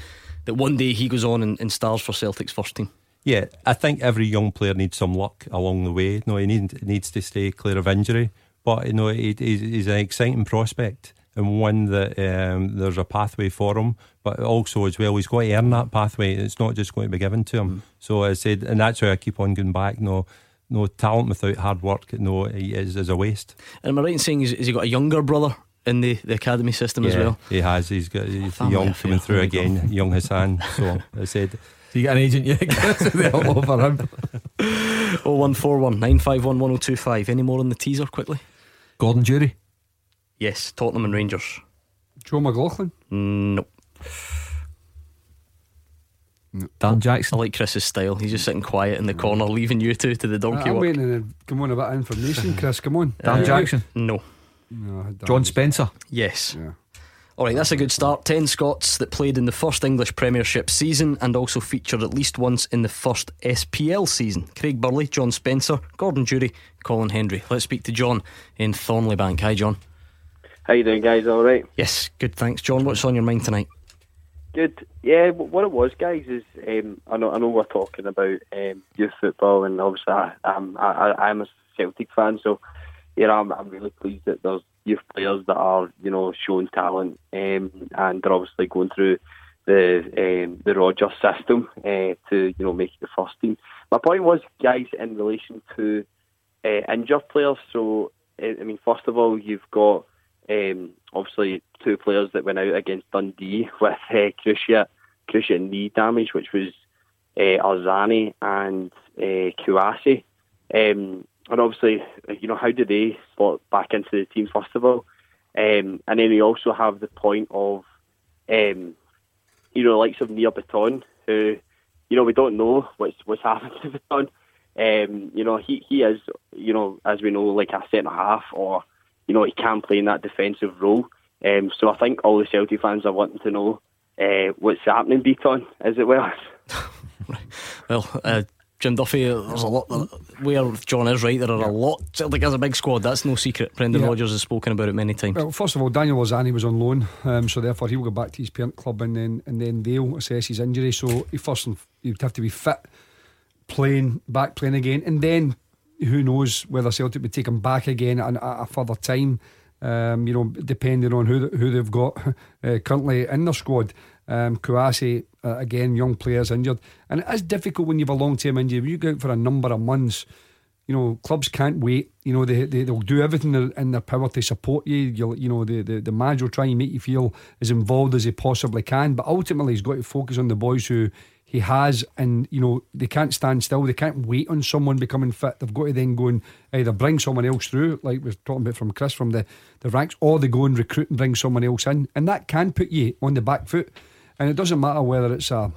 S1: that one day he goes on and, and stars for Celtic's first team?
S15: Yeah, I think every young player needs some luck along the way. No, he need, needs to stay clear of injury, but you know he, he's an exciting prospect and one that um, there's a pathway for him. But also as well, he's got to earn that pathway. It's not just going to be given to him. Mm. So I said, and that's why I keep on going back. No, no talent without hard work, no, is is a waste.
S1: And am I right in saying has he got a younger brother? In the, the academy system
S15: yeah,
S1: as well,
S15: he has. He's got he's young coming through again, young Hassan. So I said,
S2: so you got an agent yet? all over him.
S1: 0141 951 1025. Any more on the teaser quickly?
S2: Gordon Durie?
S1: Yes, Tottenham and Rangers.
S3: Joe McLaughlin?
S1: No.
S2: Dan Jackson.
S1: I like Chris's style. He's just sitting quiet in the corner, leaving you two to the donkey
S3: I'm
S1: work.
S3: waiting to come on a bit of information, Chris. Come on.
S2: Dan uh, Jackson.
S1: No.
S3: no
S2: John Spencer.
S1: Yes.
S3: Yeah.
S1: All right, that's a good start. 10 Scots that played in the first English Premiership season and also featured at least once in the first SPL season. Craig Burley, John Spencer, Gordon Durie, Colin Hendry. Let's speak to John in Thornliebank. Hi, John.
S17: How you doing, guys? All right?
S1: Yes, good, thanks. John, what's on your mind tonight?
S17: Good. Yeah, what it was, guys, is um, I know I know we're talking about um, youth football, and obviously I, I'm I, I'm a Celtic fan, so you know I'm, I'm really pleased that there's youth players that are you know showing talent, um, and they're obviously going through the um, the Rodgers system uh, to you know make the first team. My point was, guys, in relation to uh, injured players. So I mean, first of all, you've got um, obviously two players that went out against Dundee with uh, cruciate, cruciate knee damage, which was uh, Arzani and uh, Kouassi. Um, and obviously, you know, how do they slot back into the team first of all? Um, and then we also have the point of, um, you know, likes of Nir Bitton, who, you know, we don't know what's what's happened to Bitton. Um, you know, he, he is, you know, as we know, like a centre half or you know, he can play in that defensive role. Um, so I think all the Celtic fans are wanting to know uh, what's happening, Beaton, as it were.
S1: well, uh, Jim Duffy, there's a lot. Where John is right, there are a lot. Celtic has a big squad. That's no secret. Brendan yeah. Rodgers has spoken about it many times.
S3: Well, first of all, Daniel Arzani was on loan, um, so therefore he'll go back to his parent club, and then and then they'll assess his injury. So he first he'd have to be fit, playing back playing again, and then who knows whether Celtic would take him back again at, a further time. Um, you know, depending on who who they've got uh, currently in their squad. Um, Kouassi, uh, again, young players injured, and it is difficult when you have a long term injury. When you go out for a number of months, you know, clubs can't wait. You know, they, they will do everything in their power to support you. You'll, you know, the, the the manager will try and make you feel as involved as he possibly can, but ultimately he's got to focus on the boys who he has, and you know they can't stand still. They can't wait on someone becoming fit. They've got to then go and either bring someone else through, like we are talking about from Chris from the, the ranks, or they go and recruit and bring someone else in, and that can put you on the back foot. And it doesn't matter whether it's a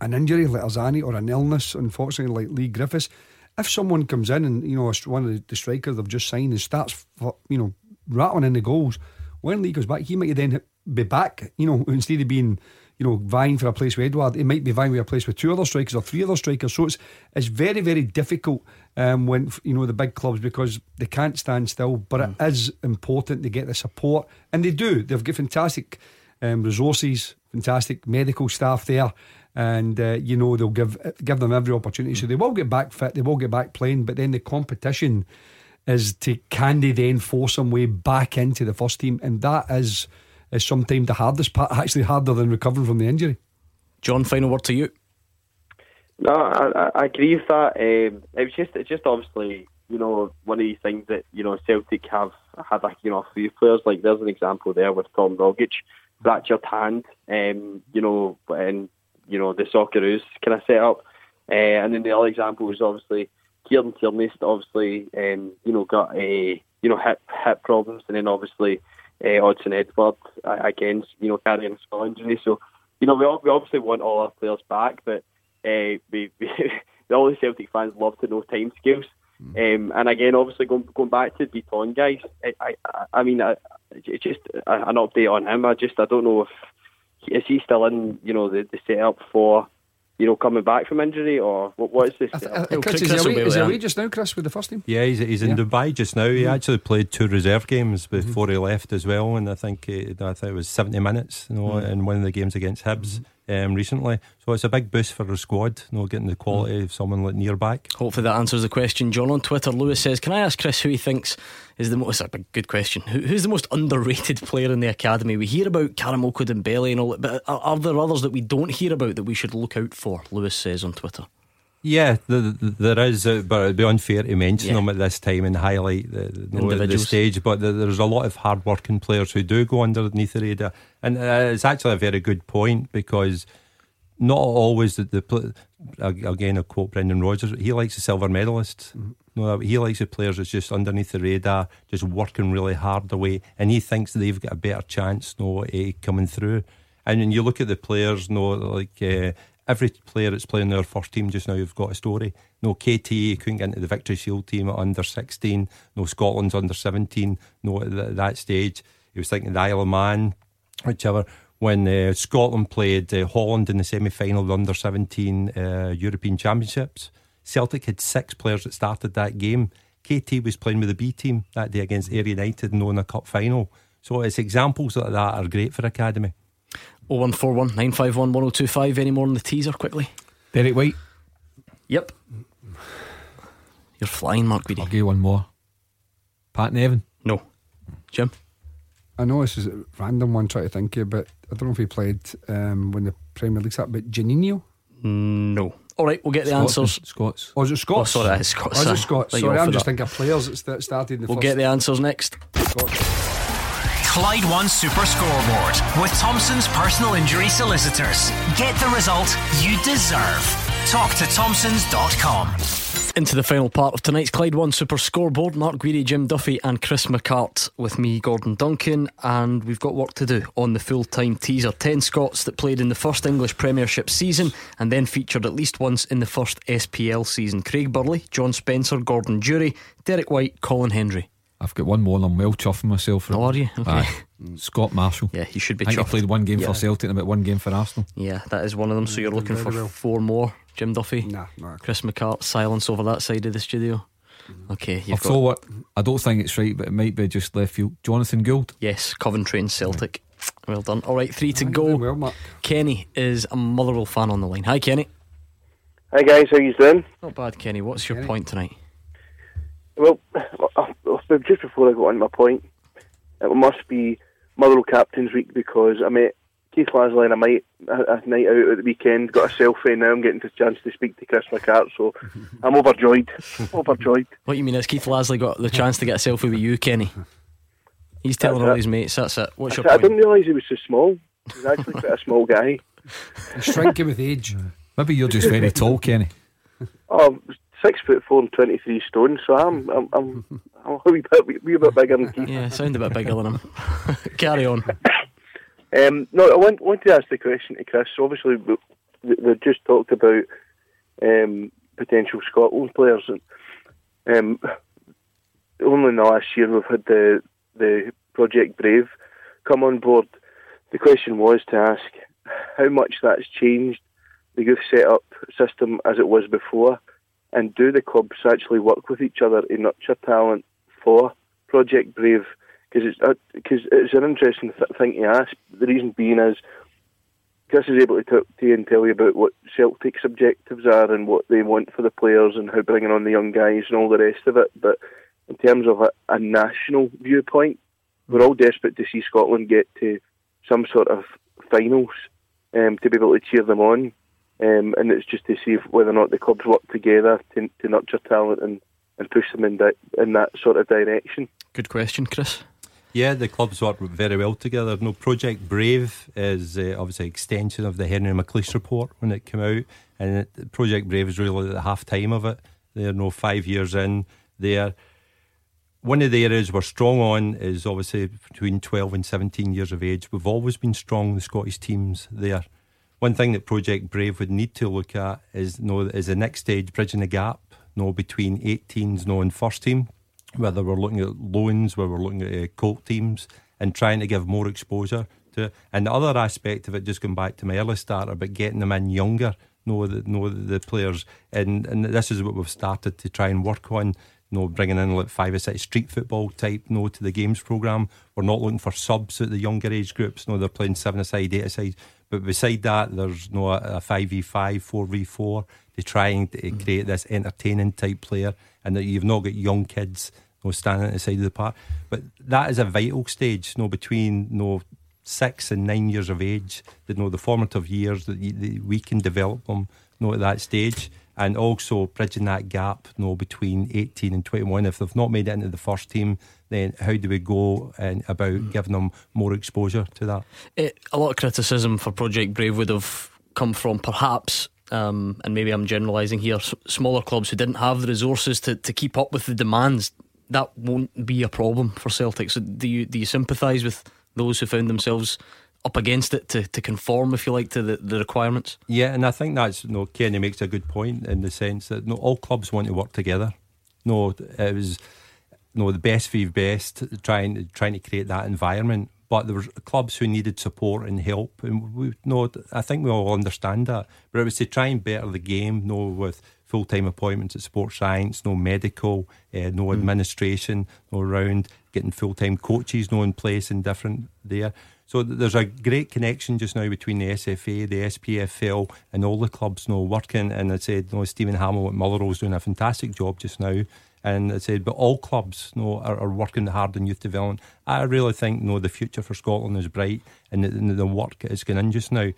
S3: an injury like Arzani or an illness, unfortunately, like Leigh Griffiths. If someone comes in and you know one of the strikers they've just signed and starts you know rattling in the goals, when Leigh goes back, he might then be back. You know, instead of being you know, vying for a place with Edouard, He might be vying with a place with two other strikers or three other strikers. So it's it's very very difficult um, when you know the big clubs because they can't stand still. But mm. it is important to get the support, and they do. They've got fantastic um, resources, fantastic medical staff there. And uh, you know they'll give give them every opportunity, so they will get back fit, they will get back playing. But then the competition is to can they then force them way back into the first team, and that is is sometimes the hardest part, actually harder than recovering from the injury.
S1: John, final word to you.
S17: No, I, I agree with that. Um, it was just, it's just obviously, you know, one of these things that you know Celtic have had, like you know, a few players. Like there's an example there with Tom Rogic, fractured hand, um, you know, and you know the Socceroos kind of set up, uh, and then the other example was obviously Kieran Tierney, obviously, um, you know, got a you know hip hip problems, and then obviously uh, Odsonne Edouard uh, against you know carrying a small injury. So you know, we, we obviously want all our players back, but uh, we, we all the Celtic fans love to know timescales. Um, and again, obviously going going back to Bitton guys, I I, I mean, I, it's just an update on him. I just I don't know if is he still in you know the, the setup for you know coming back from injury or what what is this?
S3: I I Chris, is, he away, is he away just now, Chris, with the first team?
S15: Yeah, he's, he's in
S3: Yeah.
S15: Dubai just now. He
S3: Mhm.
S15: actually played two reserve games before he left as well, and I think uh, I think it was seventy minutes, you know,
S1: Mhm.
S15: in one of the games against Hibs um, recently. So it's a big boost for the squad, you know, getting the quality of someone like Nir back.
S1: Hopefully that answers the question. John on Twitter, Lewis says, "Can I ask Chris who he thinks is the most? A good question. Who, who's the most underrated player in the academy? We hear about Karamoko Dembele and all that, but are, are there others that we don't hear about that we should look out for?" Lewis says on Twitter.
S15: Yeah, the, the, there is, uh, but it'd be unfair to mention
S1: Yeah.
S15: them at this time and highlight the, the, the stage. But there's a lot of hard-working players who do go underneath the radar, and uh, it's actually a very good point because not always the, the again I quote Brendan Rodgers. He likes the silver medalists. No, he likes the players that's just underneath the radar, just working really hard away, and he thinks they've got a better chance, no, eh, coming through. And when you look at the players, no, like uh, every player that's playing their first team just now, you've got a story. No, KT couldn't get into the Victory Shield team at under 16. No, Scotland's under 17. No, at th- that stage, he was thinking the Isle of Man, whichever. When uh, Scotland played uh, Holland in the semi final the under 17 uh, European Championships, Celtic had six players that started that game. KT was playing with the B team that day against Ayr United and won a cup final. So it's examples like that are great for Academy.
S1: 0141 951 1025. Any more on the teaser quickly?
S2: Derek White.
S1: Yep. You're flying, Mark Beattie.
S2: I'll give you one more. Pat Nevin.
S1: No. Jim.
S3: I know this is a random one, trying to think of, but I don't know if he played um, when the Premier League's up, but Janino?
S1: No. All right, we'll get the
S3: Scots,
S1: answers.
S2: Scots.
S3: Oh, is it Scots?
S1: Oh, sorry, that is Scots.
S3: Oh, is it Scots? Sorry, I'm just
S1: that.
S3: thinking of players that started in the
S1: We'll
S3: first.
S1: get the answers next.
S7: Clyde One Super Scoreboard with Thompson's personal injury solicitors. Get the result you deserve. Talk to Thompsons.com.
S1: Into the final part of tonight's Clyde One Super Scoreboard. Mark Guidi, Jim Duffy, and Chris McCart with me, Gordon Duncan. And we've got work to do on the full time teaser. 10 Scots that played in the first English Premiership season and then featured at least once in the first SPL season. Craig Burley, John Spencer, Gordon Durie, Derek White, Colin Hendry.
S2: I've got one more and I'm well chuffing myself for
S1: Oh, are you? Okay.
S2: Aye. Scott Marshall.
S1: Yeah, you should be
S2: I think he
S1: chuffed.
S2: played one game
S1: Yeah.
S2: for Celtic and about one game for Arsenal.
S1: Yeah, that is one of them. So you're looking for
S3: well.
S1: four more. Jim Duffy,
S3: Nah, nah.
S1: Chris McCart, silence over that side of the studio. Okay,
S2: I'll
S1: you've got
S2: what, I don't think it's right, but it might be just left field. Jonathan Gould.
S1: yes, Coventry and Celtic. Well done. All right, three to go.
S3: well, Mark.
S1: Kenny is a Motherwell fan on the line. Hi, Kenny.
S5: Hi guys, how you doing?
S1: Not bad, Kenny. What's your
S3: Kenny.
S1: point tonight?
S5: Well, uh, uh, just before I go on my point, it must be Motherwell Captain's Week because I met Keith Lasley and I might a, a night out at the weekend, got a selfie, and now I'm getting the chance to speak to Chris McCart, so I'm overjoyed. overjoyed.
S1: What you mean is Keith Lasley got the chance to get a selfie with you, Kenny? He's telling
S5: That's
S1: all
S5: it.
S1: his mates. That's it. What's your
S5: I, I didn't realise he was so small. He's actually quite a small guy.
S3: He's shrinking with age.
S2: Maybe you're just very tall, Kenny.
S5: Oh, six foot four and twenty three stone, so I'm I'm I'm, I'm a wee bit, wee, wee bit bigger than Keith.
S1: Yeah, sound a bit bigger than him. Carry on.
S5: Um, no, I want, want to ask the question to Chris. Obviously, we, we- we've just talked about um, potential Scotland players, and um, only in the last year we've had the the Project Brave come on board. The question was to ask how much that's changed the youth setup system as it was before, and do the clubs actually work with each other to nurture talent for Project Brave? Because it's because it's an interesting th- thing to ask. The reason being is Chris is able to talk to you and tell you about what Celtic's objectives are and what they want for the players and how bringing on the young guys and all the rest of it. But in terms of a, a national viewpoint, we're all desperate to see Scotland get to some sort of finals um, to be able to cheer them on. Um, and it's just to see if, whether or not the clubs work together to, to nurture talent and, and push them in, that in that sort of direction.
S1: Good question, Chris.
S15: Yeah, the clubs work very well together. No, Project Brave is uh, obviously an extension of the Henry McLeish report when it came out, and it, Project Brave is really at the half time of it. They're no five years in there. One of the areas we're strong on is obviously between 12 and 17 years of age. We've always been strong, the Scottish teams there. One thing that Project Brave would need to look at is you know, is the next stage bridging the gap you know, between 18s you and first team, whether we're looking at loans, whether we're looking at uh, colt teams, and trying to give more exposure to it. And the other aspect of it, just going back to my early start about getting them in younger, know the know the players, and and this is what we've started to try and work on. Know, bringing in like five or six street football type, know, to the games program. We're not looking for subs at the younger age groups. Know, they're playing seven aside, eight aside. But beside that, there's you no know, a five v five, four v four to try and mm. create this entertaining type player, and that you've not got young kids you know, standing at the side of the park. But that is a vital stage, you know, between you know, six and nine years of age, that you know the formative years that, that we can develop them, you know, at that stage, and also bridging that gap, you know, between 18 and 21. If they've not made it into the first team, then how do we go and about mm. giving them more exposure to that?
S1: It, a lot of criticism for Project Brave would have come from perhaps um, and maybe I'm generalising here, smaller clubs who didn't have the resources to, to keep up with the demands. That won't be a problem for Celtic. So do you do you sympathise with those who found themselves up against it to, to conform, if you like, to the, the requirements.
S15: Yeah, and I think that's you know, Kenny makes a good point in the sense that you know, all clubs want to work together. No, it was know, the best for best, trying trying to create that environment. But there were clubs who needed support and help, and we know, I think we all understand that. But it was to try and better the game, know, with full time appointments at sports science, no medical, uh, no mm. administration, no around getting full time coaches, no in place and different there. So there's a great connection just now between the SFA, the SPFL, and all the clubs know, working. And I said, you know, Stephen Hamill at Motherwell's doing a fantastic job just now. And I said, but all clubs you know, are, are, working hard in youth development. I really think you know, the future for Scotland is bright and the, the work is going in just now.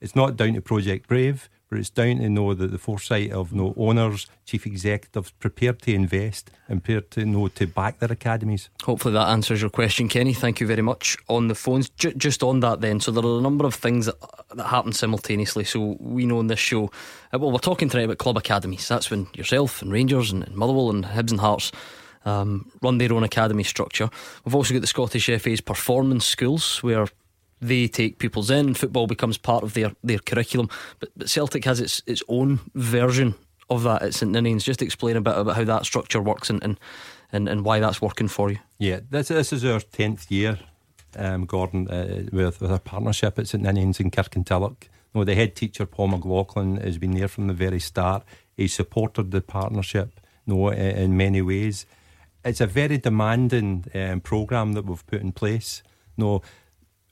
S15: It's not down to Project Brave but it's down to know that the foresight of no owners, chief executives prepared to invest and prepared to know to back their academies.
S1: Hopefully that answers your question, Kenny. Thank you very much. On the phones, J- just on that then, so there are a number of things that, that happen simultaneously. So we know in this show, uh, well, we're talking tonight about club academies. That's when yourself and Rangers and, and Motherwell and Hibs and Hearts. Um, run their own academy structure. We've also got the Scottish FA's performance schools where they take pupils in and football becomes part of their, their curriculum. But, but Celtic has its its own version of that at St Ninians. Just explain a bit about how that structure works and, and, and, and why that's working for you.
S15: Yeah, this, this is our 10th year, um, Gordon, uh, with, with our partnership at St Ninians in Kirkintilloch. Know, the head teacher, Paul McLaughlin, has been there from the very start. He supported the partnership know, in, in many ways. It's a very demanding um, programme that we've put in place. Know,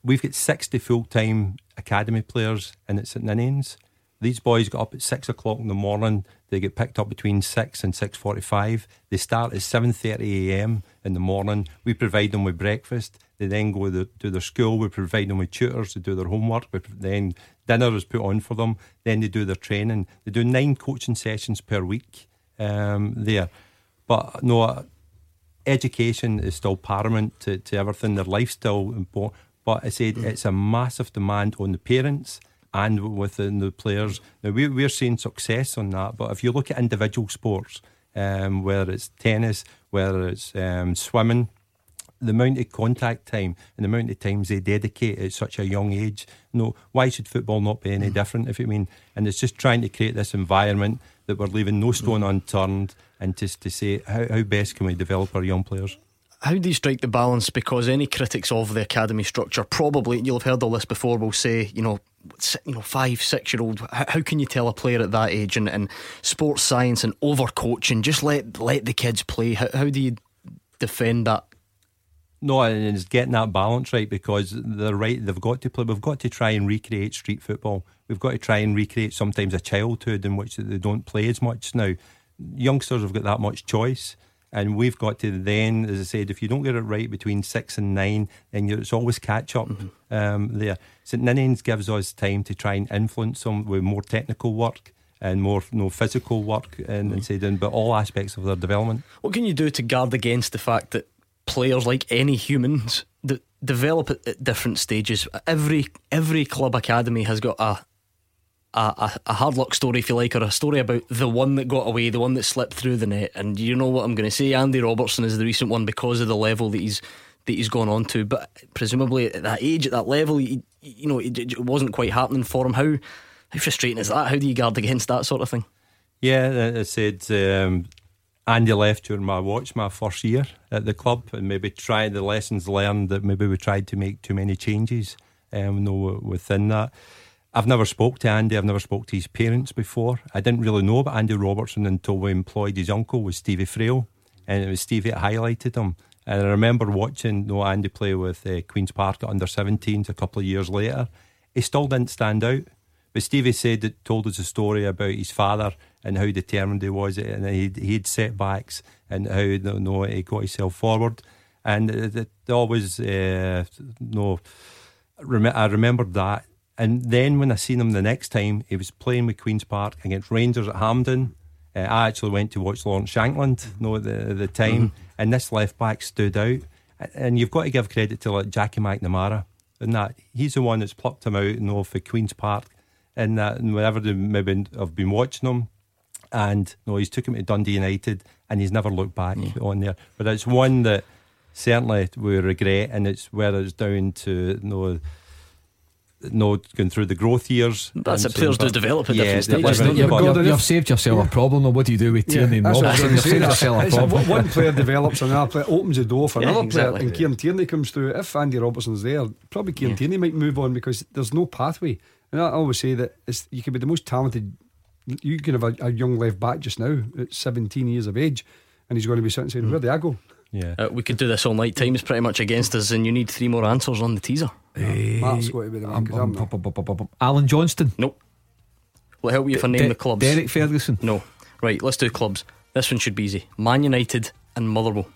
S15: we've got 60 full time academy players in at St Ninians. These boys get up at six o'clock in the morning. They get picked up between six and six forty-five. They start at seven thirty a.m. in the morning. We provide them with breakfast. They then go to, their school. We provide them with tutors to do their homework. We, then dinner is put on for them. Then they do their training. They do nine coaching sessions per week um, there. But no, education is still paramount to, to everything. Their life's still important. But I said it's a massive demand on the parents and within the players. Now we're, we're seeing success on that, but if you look at individual sports, um, whether it's tennis, whether it's um, swimming, the amount of contact time and the amount of times they dedicate at such a young age. You know, why should football not be any mm. different? If you mean, and it's just trying to create this environment that we're leaving no stone mm. unturned, and just to say how, how best can we develop our young players.
S1: How do you strike the balance? Because any critics of the academy structure probably you'll have heard all this before will say, you know, you know, five, six year old. How can you tell a player at that age and, and sports science and overcoaching? Just let let the kids play. How, how do you defend that?
S15: No, and it's getting that balance right because they're right. They've got to play. We've got to try and recreate street football. We've got to try and recreate sometimes a childhood in which they don't play as much now. Youngsters have got that much choice. And we've got to then, as I said, if you don't get it right between six and nine, then it's always catch up mm-hmm. um, there. St Ninians gives us time to try and influence them with more technical work and more you know, physical work and, mm-hmm. and but all aspects of their development.
S1: What can you do to guard against the fact that players, like any humans, that develop at, at different stages? Every every club academy has got a a, a, hard luck story, if you like, or a story about the one that got away, the one that slipped through the net. And you know what I'm going to say? Andy Robertson is the recent one because of the level that he's that he's gone on to. But presumably at that age, at that level, he, you know, it, it wasn't quite happening for him. How how frustrating is that? How do you guard against that sort of thing?
S15: Yeah, I said um, Andy left during my watch my first year at the club, and maybe tried the lessons learned that maybe we tried to make too many changes. Um, within that. I've never spoke to Andy. I've never spoke to his parents before. I didn't really know about Andy Robertson until we employed his uncle was Stevie Frail, and it was Stevie that highlighted him. And I remember watching you know, Andy play with uh, Queens Park at under 17s a couple of years later. He still didn't stand out. But Stevie said that told us a story about his father and how determined he was, and he he had setbacks and how you know, he got himself forward, and it, it always uh, no. I remembered that, and then when I seen him the next time, he was playing with Queens Park against Rangers at Hampden. Uh, I actually went to watch Lawrence Shankland, you know, at the, the time, mm-hmm. and this left back stood out. And you've got to give credit to like Jackie McNamara, and that he's the one that's plucked him out, you know, for Queens Park in that, and whenever they maybe have been watching him, and you know, he's took him to Dundee United, and he's never looked back yeah. on there. But it's one that certainly we regret, and it's whether it's down to you know not going through the growth years.
S1: That's it. Players do develop at yeah, different
S2: stages. You've, you've, you've, saved yourself yeah. a problem. Or what do you do with Tierney yeah, and Robertson? You've saved yourself a problem.
S3: One player develops, another player opens the door for yeah, another exactly. player, and Kieran Tierney comes through. If Andy Robertson's there, probably Kieran Tierney might move on because there's no pathway. And I always say that you can be the most talented. You can have a, a, young left back just now at 17 years of age, and he's going to be sitting saying, mm. "Where do I go?"
S1: Yeah, uh, we could do this all night. Time is pretty much against us, and you need three more answers on the teaser.
S3: Hey, Matt's got to be the man. Um,
S2: um, Allan Johnston.
S1: Nope. Will help you if I name
S2: De-
S1: the clubs.
S2: Derek Ferguson.
S1: No. Right, let's do clubs. This one should be easy. Man United and Motherwell.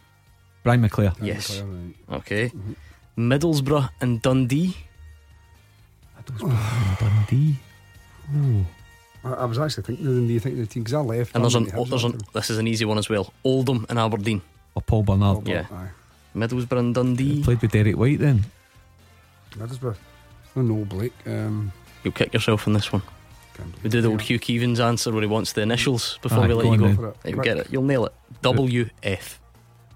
S2: Brian McClair.
S1: Yes. McClair, right. Okay. Mm-hmm. Middlesbrough and Dundee.
S2: Middlesbrough and Dundee.
S3: Ooh. I, was actually thinking, do you think the team? Because I left.
S1: And there's an, there's an, this is an easy one as well. Oldham and Aberdeen.
S2: Or Paul Bernard.
S1: yeah. Aye. Middlesbrough and Dundee.
S2: Played with Derek White then.
S3: Middlesbrough. Oh, no, Blake. Um,
S1: You'll kick yourself on this one. We do the old Hugh Keevins answer where he wants the initials before we let you go. You'll get it. You'll nail it. WF.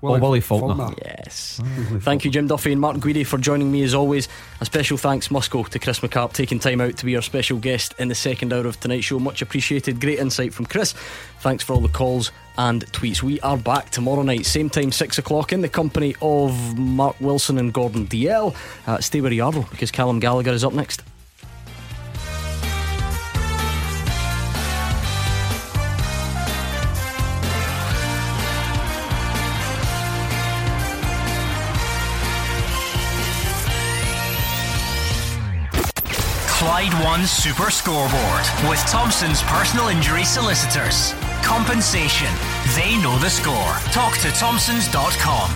S2: Willie, oh, Willie Falconer. Falconer.
S1: Yes. Oh, Thank you, Jim Duffy and Mark Guidi, for joining me as always. A special thanks must go to Chris McCart taking time out to be our special guest in the second hour of tonight's show. Much appreciated. Great insight from Chris. Thanks for all the calls and tweets. We are back tomorrow night, same time, six o'clock, in the company of Mark Wilson and Gordon Dalziel. Uh, stay where you are, though, because Callum Gallagher is up next.
S7: Clyde One Super Scoreboard with Thompson's personal injury solicitors. Compensation. They know the score. Talk to Thompsons.com.